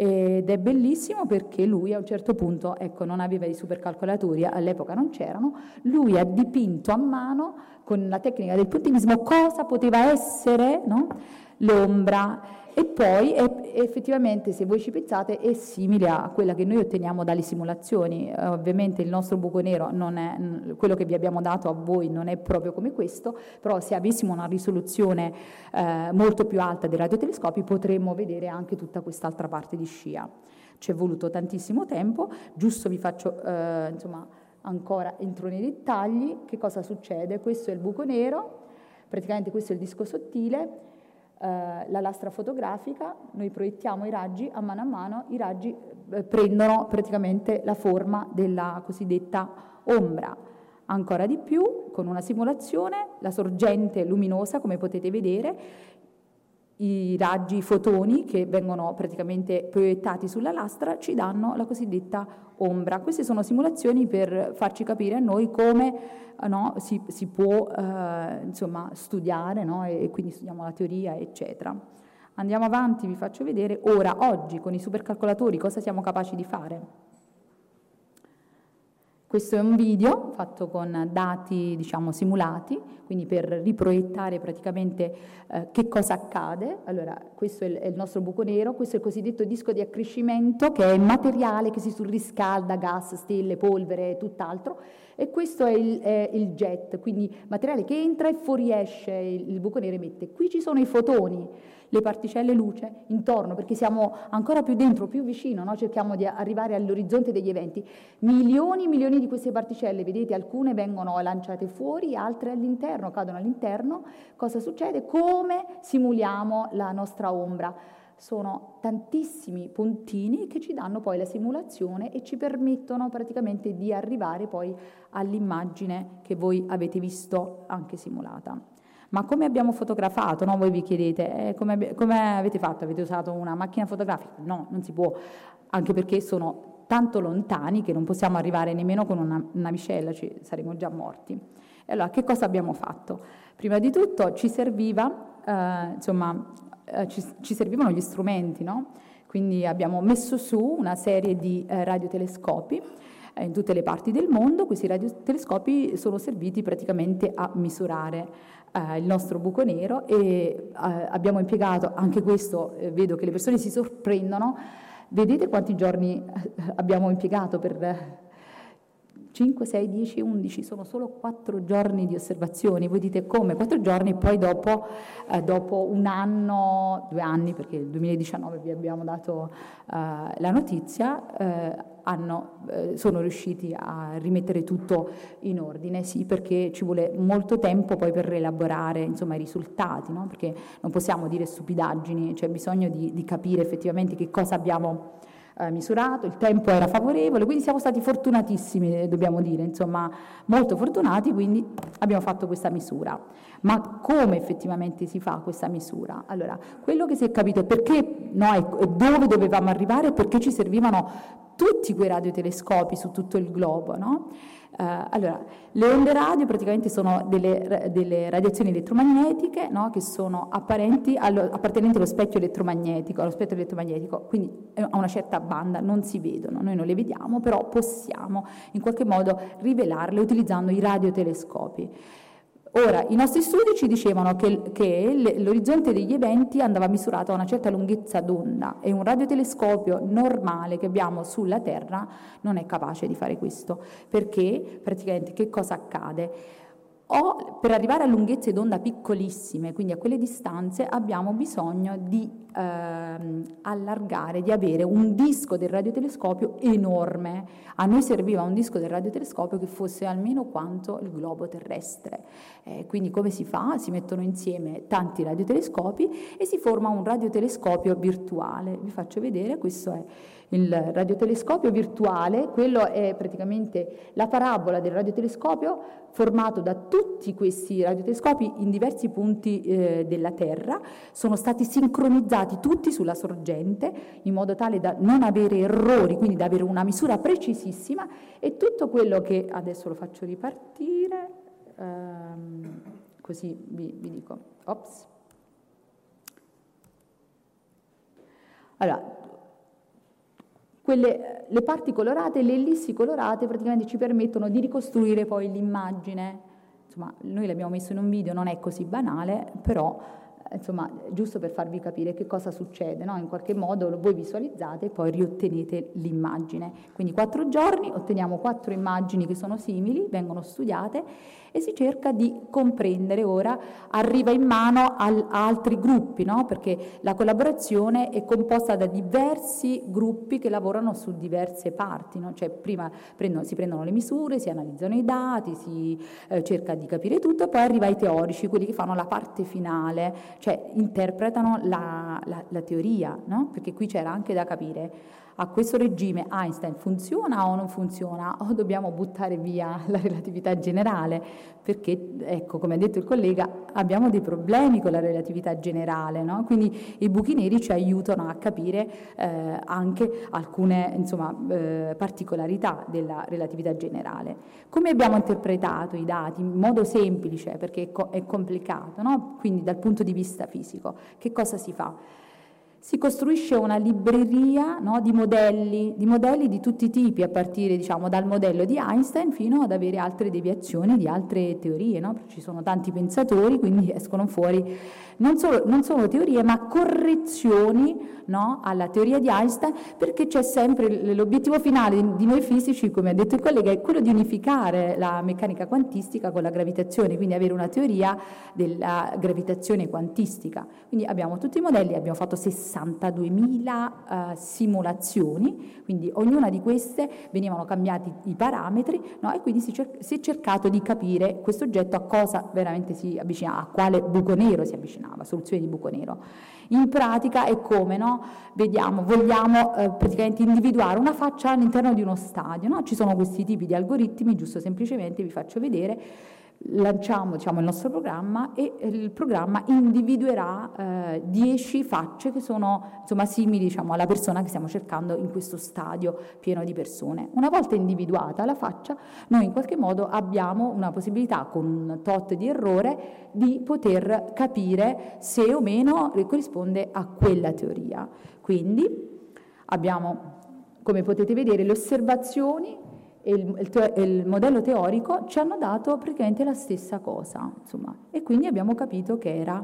Ed è bellissimo perché lui a un certo punto, ecco, non aveva i supercalcolatori, all'epoca non c'erano, lui ha dipinto a mano con la tecnica del puntilismo cosa poteva essere no? L'ombra. E poi effettivamente se voi ci pensate è simile a quella che noi otteniamo dalle simulazioni, eh, ovviamente il nostro buco nero non è quello che vi abbiamo dato a voi non è proprio come questo, però se avessimo una risoluzione eh, molto più alta dei radiotelescopi potremmo vedere anche tutta quest'altra parte di scia. Ci è voluto tantissimo tempo, giusto vi faccio eh, insomma ancora entro nei dettagli, che cosa succede? Questo è il buco nero, praticamente questo è il disco sottile, la lastra fotografica, noi proiettiamo i raggi, a mano a mano i raggi eh, prendono praticamente la forma della cosiddetta ombra. Ancora di più, con una simulazione, la sorgente luminosa, come potete vedere, i raggi, fotoni che vengono praticamente proiettati sulla lastra ci danno la cosiddetta ombra. Queste sono simulazioni per farci capire a noi come no, si, si, può eh, insomma, studiare no, e, e quindi studiamo la teoria, eccetera. Andiamo avanti, vi faccio vedere ora, oggi, con i supercalcolatori, cosa siamo capaci di fare. Questo è un video fatto con dati diciamo, simulati, quindi per riproiettare praticamente eh, che cosa accade. Allora, questo è il, è il, nostro buco nero, questo è il cosiddetto disco di accrescimento, che è materiale che si surriscalda, gas, stelle, polvere e tutt'altro, e questo è il, è il, jet, quindi materiale che entra e fuoriesce, il, il buco nero emette. Qui ci sono i fotoni le particelle luce intorno, perché siamo ancora più dentro, più vicino, no? cerchiamo di arrivare all'orizzonte degli eventi. Milioni e milioni di queste particelle, vedete, alcune vengono lanciate fuori, altre all'interno, cadono all'interno. Cosa succede? Come simuliamo la nostra ombra? Sono tantissimi puntini che ci danno poi la simulazione e ci permettono praticamente di arrivare poi all'immagine che voi avete visto anche simulata. Ma come abbiamo fotografato? No? Voi vi chiedete, eh, come, come avete fatto? Avete usato una macchina fotografica? No, non si può, anche perché sono tanto lontani che non possiamo arrivare nemmeno con una navicella, ci saremmo già morti. E allora, che cosa abbiamo fatto? Prima di tutto ci serviva, eh, insomma, eh, ci, ci, servivano gli strumenti, no? Quindi abbiamo messo su una serie di eh, radiotelescopi eh, in tutte le parti del mondo, questi radiotelescopi sono serviti praticamente a misurare eh, il nostro buco nero e eh, abbiamo impiegato, anche questo eh, vedo che le persone si sorprendono, vedete quanti giorni eh, abbiamo impiegato per 5, 6, 10, 11, sono solo 4 giorni di osservazioni. Voi dite come? 4 giorni, poi dopo, eh, dopo un anno, due anni, perché nel 2019 vi abbiamo dato eh, la notizia, hanno, eh, sono riusciti a rimettere tutto in ordine, sì, perché ci vuole molto tempo poi per elaborare insomma, i risultati, no? perché non possiamo dire stupidaggini, c'è bisogno di, di capire effettivamente che cosa abbiamo eh, misurato, il tempo era favorevole, quindi siamo stati fortunatissimi, eh, dobbiamo dire, insomma, molto fortunati, quindi abbiamo fatto questa misura. Ma come effettivamente si fa questa misura? Allora, quello che si è capito è perché no, e dove dovevamo arrivare e perché ci servivano tutti quei radiotelescopi su tutto il globo, no? Uh, allora, le onde radio praticamente sono delle, delle radiazioni elettromagnetiche no, che sono allo, appartenenti allo specchio elettromagnetico, allo spettro elettromagnetico, quindi a una certa banda non si vedono, noi non le vediamo, però possiamo in qualche modo rivelarle utilizzando i radiotelescopi. Ora, i nostri studi ci dicevano che, che l'orizzonte degli eventi andava misurato a una certa lunghezza d'onda e un radiotelescopio normale che abbiamo sulla Terra non è capace di fare questo, perché praticamente che cosa accade? O per arrivare a lunghezze d'onda piccolissime, quindi a quelle distanze, abbiamo bisogno di ehm, allargare, di avere un disco del radiotelescopio enorme. A noi serviva un disco del radiotelescopio che fosse almeno quanto il globo terrestre. Eh, quindi come si fa? Si mettono insieme tanti radiotelescopi e si forma un radiotelescopio virtuale. Vi faccio vedere, questo è il radiotelescopio virtuale, quello è praticamente la parabola del radiotelescopio formato da tutti questi radiotelescopi in diversi punti eh, della Terra, sono stati sincronizzati tutti sulla sorgente in modo tale da non avere errori, quindi da avere una misura precisissima. E tutto quello che adesso lo faccio ripartire, ehm, così vi, vi dico, ops. Allora, quelle, le parti colorate, le ellissi colorate praticamente ci permettono di ricostruire poi l'immagine. Insomma, noi l'abbiamo messo in un video, non è così banale, però insomma, giusto per farvi capire che cosa succede, no? in qualche modo voi visualizzate e poi riottenete l'immagine. Quindi quattro giorni otteniamo quattro immagini che sono simili, vengono studiate e si cerca di comprendere ora, arriva in mano al, a altri gruppi, no? perché la collaborazione è composta da diversi gruppi che lavorano su diverse parti, no? cioè prima prendono, si prendono le misure, si analizzano i dati, si eh, cerca di capire tutto e poi arriva ai teorici, quelli che fanno la parte finale, cioè interpretano la, la, la teoria, no? perché qui c'era anche da capire a questo regime Einstein funziona o non funziona o dobbiamo buttare via la relatività generale perché, ecco, come ha detto il collega, abbiamo dei problemi con la relatività generale, no? quindi i buchi neri ci aiutano a capire eh, anche alcune insomma, eh, particolarità della relatività generale. Come abbiamo interpretato i dati in modo semplice, perché è, co- è complicato, no? quindi dal punto di vista fisico, che cosa si fa? Si costruisce una libreria no, di, modelli, di, modelli, di tutti i tipi, a partire diciamo, dal modello di Einstein fino ad avere altre deviazioni di altre teorie. No? Ci sono tanti pensatori, quindi escono fuori non solo, non solo teorie, ma correzioni no, alla teoria di Einstein, perché c'è sempre l'obiettivo finale di noi fisici, come ha detto il collega, è quello di unificare la meccanica quantistica con la gravitazione, quindi avere una teoria della gravitazione quantistica. Quindi abbiamo tutti i modelli, abbiamo fatto 62.000 uh, simulazioni, quindi ognuna di queste venivano cambiati i parametri no, e quindi si, cer- si è cercato di capire questo oggetto a cosa veramente si avvicina, a quale buco nero si avvicinava, soluzione di buco nero. In pratica è come, no? Vediamo, vogliamo eh, praticamente individuare una faccia all'interno di uno stadio, no? Ci sono questi tipi di algoritmi, giusto semplicemente vi faccio vedere lanciamo diciamo, il nostro programma e il programma individuerà 10 eh, facce che sono insomma, simili diciamo, alla persona che stiamo cercando in questo stadio pieno di persone. Una volta individuata la faccia, noi in qualche modo abbiamo una possibilità con un tot di errore di poter capire se o meno corrisponde a quella teoria. Quindi abbiamo, come potete vedere, le osservazioni e il, il, il, modello teorico ci hanno dato praticamente la stessa cosa, insomma, e quindi abbiamo capito che era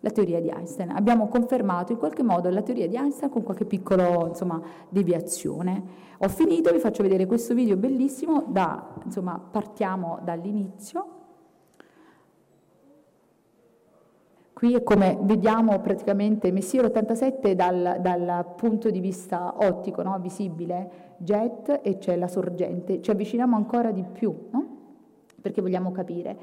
la teoria di Einstein. Abbiamo confermato in qualche modo la teoria di Einstein con qualche piccolo, insomma, deviazione. Ho finito, vi faccio vedere questo video bellissimo, da, insomma, partiamo dall'inizio. Qui è come vediamo praticamente Messier 87 dal, dal punto di vista ottico, no? visibile, jet e c'è la sorgente. Ci avviciniamo ancora di più, no? perché vogliamo capire.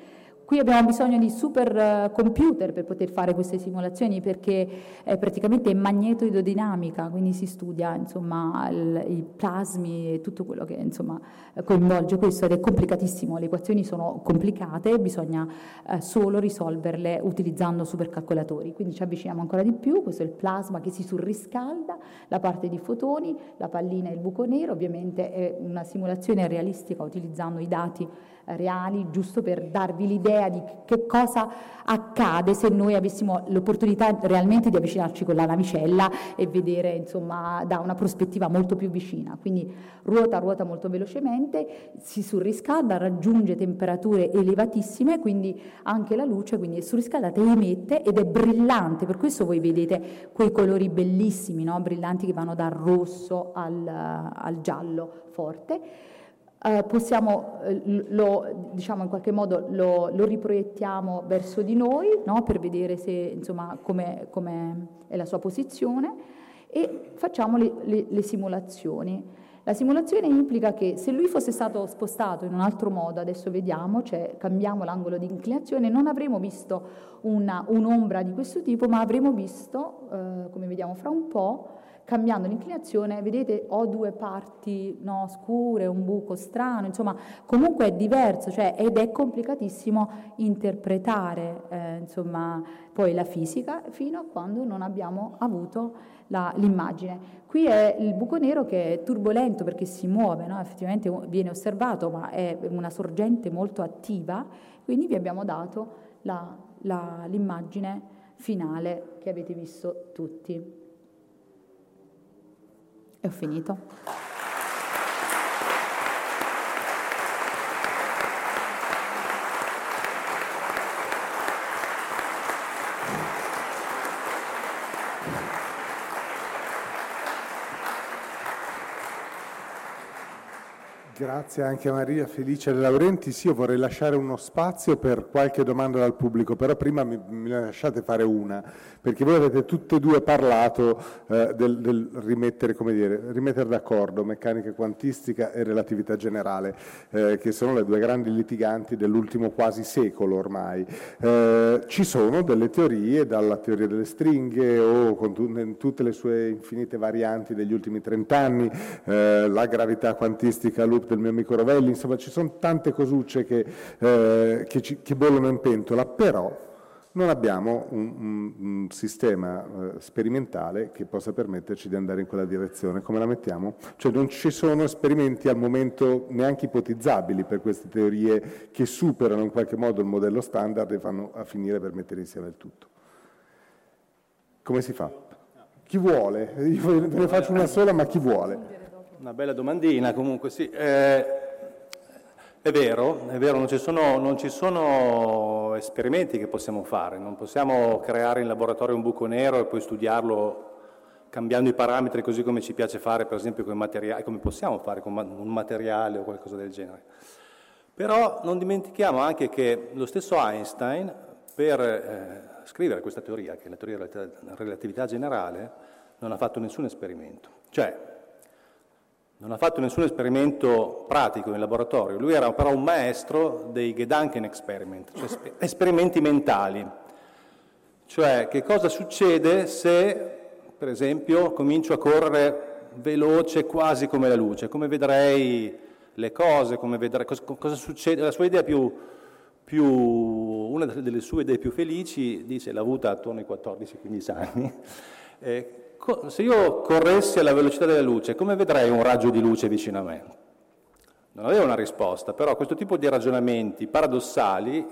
Qui abbiamo bisogno di super eh, computer per poter fare queste simulazioni perché è praticamente magnetoidodinamica, quindi si studia insomma, il, i plasmi e tutto quello che insomma, coinvolge questo ed è complicatissimo, le equazioni sono complicate, bisogna eh, solo risolverle utilizzando supercalcolatori, quindi ci avviciniamo ancora di più, questo è il plasma che si surriscalda, la parte di fotoni, la pallina e il buco nero, ovviamente è una simulazione realistica utilizzando i dati reali, giusto per darvi l'idea di che cosa accade se noi avessimo l'opportunità realmente di avvicinarci con la navicella e vedere insomma da una prospettiva molto più vicina. Quindi ruota, ruota molto velocemente, si surriscalda, raggiunge temperature elevatissime, quindi anche la luce quindi è surriscaldata e emette ed è brillante, per questo voi vedete quei colori bellissimi, no? brillanti che vanno dal rosso al, al giallo forte. Uh, possiamo, uh, lo, diciamo in qualche modo lo, lo riproiettiamo verso di noi no? per vedere se, insomma, come è la sua posizione e facciamo le, le, le, simulazioni. La simulazione implica che se lui fosse stato spostato in un altro modo, adesso vediamo, cioè cambiamo l'angolo di inclinazione, non avremmo visto una, un'ombra di questo tipo, ma avremmo visto, uh, come vediamo fra un po', cambiando l'inclinazione, vedete ho due parti no, scure, un buco strano, insomma comunque è diverso cioè, ed è complicatissimo interpretare eh, insomma, poi la fisica fino a quando non abbiamo avuto la, l'immagine. Qui è il buco nero che è turbolento perché si muove, no? effettivamente viene osservato ma è una sorgente molto attiva, quindi vi abbiamo dato la, la, l'immagine finale che avete visto tutti. E ho finito. Grazie anche a Maria Felice Laurenti. Sì, io vorrei lasciare uno spazio per qualche domanda dal pubblico, però prima mi, mi lasciate fare una, perché voi avete tutte e due parlato eh, del, del, rimettere, dire, rimettere, d'accordo meccanica quantistica e relatività generale, eh, che sono le due grandi litiganti dell'ultimo quasi secolo ormai. Eh, ci sono delle teorie, dalla teoria delle stringhe o con tu, tutte le sue infinite varianti degli ultimi trent'anni, eh, la gravità quantistica loop del mio amico Rovelli, insomma ci sono tante cosucce che, eh, che, ci, che bollono in pentola, però non abbiamo un, un, un sistema eh, sperimentale che possa permetterci di andare in quella direzione. Come la mettiamo? Cioè non ci sono esperimenti al momento neanche ipotizzabili per queste teorie che superano in qualche modo il modello standard e fanno a finire per mettere insieme il tutto. Come si fa? Chi vuole? Io ve ne faccio una sola, ma chi vuole? Una bella domandina comunque, sì. Eh, è vero, è vero non, ci sono, non ci sono esperimenti che possiamo fare, non possiamo creare in laboratorio un buco nero e poi studiarlo cambiando i parametri così come ci piace fare per esempio con materiali, come possiamo fare con un materiale o qualcosa del genere. Però non dimentichiamo anche che lo stesso Einstein per eh, scrivere questa teoria, che è la teoria della relatività generale, non ha fatto nessun esperimento. Cioè, non ha fatto nessun esperimento pratico in laboratorio, lui era però un maestro dei Gedanken Experiment, cioè esperimenti mentali. Cioè, che cosa succede se, per esempio, comincio a correre veloce quasi come la luce, come vedrei le cose, come vedrei, cosa, cosa succede, la sua idea più, più, una delle sue idee più felici, dice, l'ha avuta attorno ai 14-15 anni, eh, se io corressi alla velocità della luce, come vedrei un raggio di luce vicino a me? Non aveva una risposta, però questo tipo di ragionamenti paradossali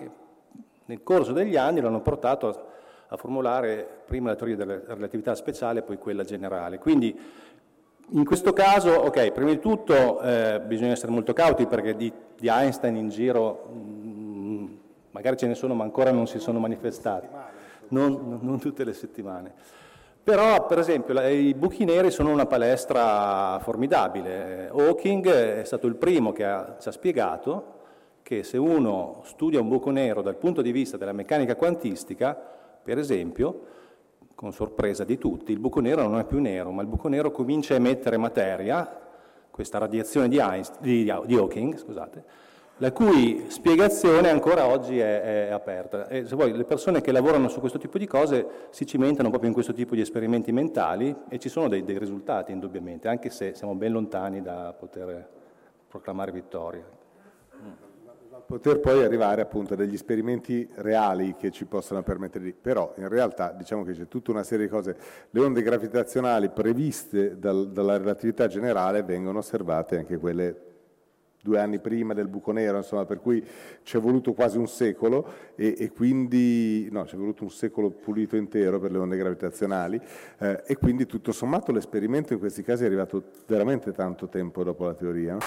nel corso degli anni l'hanno portato a, formulare prima la teoria della relatività speciale e poi quella generale. Quindi in questo caso, ok, prima di tutto eh, bisogna essere molto cauti perché di, di Einstein in giro mh, mm, magari ce ne sono ma ancora non si sono manifestati, non, non tutte le settimane. Però, per esempio, i buchi neri sono una palestra formidabile. Hawking è stato il primo che ha, ci ha spiegato che se uno studia un buco nero dal punto di vista della meccanica quantistica, per esempio, con sorpresa di tutti, il buco nero non è più nero, ma il buco nero comincia a emettere materia, questa radiazione di, Einstein, di Hawking, scusate, la cui spiegazione ancora oggi è, è aperta. E se vuoi, le persone che lavorano su questo tipo di cose si cimentano proprio in questo tipo di esperimenti mentali e ci sono dei, dei risultati indubbiamente, anche se siamo ben lontani da poter proclamare vittoria. Poter poi arrivare appunto a degli esperimenti reali che ci possano permettere di... Però in realtà diciamo che c'è tutta una serie di cose, le onde gravitazionali previste dal, dalla relatività generale vengono osservate anche quelle due anni prima del buco nero, insomma, per cui ci è voluto quasi un secolo e, e quindi, no, ci è voluto un secolo pulito intero per le onde gravitazionali eh, e quindi tutto sommato l'esperimento in questi casi è arrivato veramente tanto tempo dopo la teoria.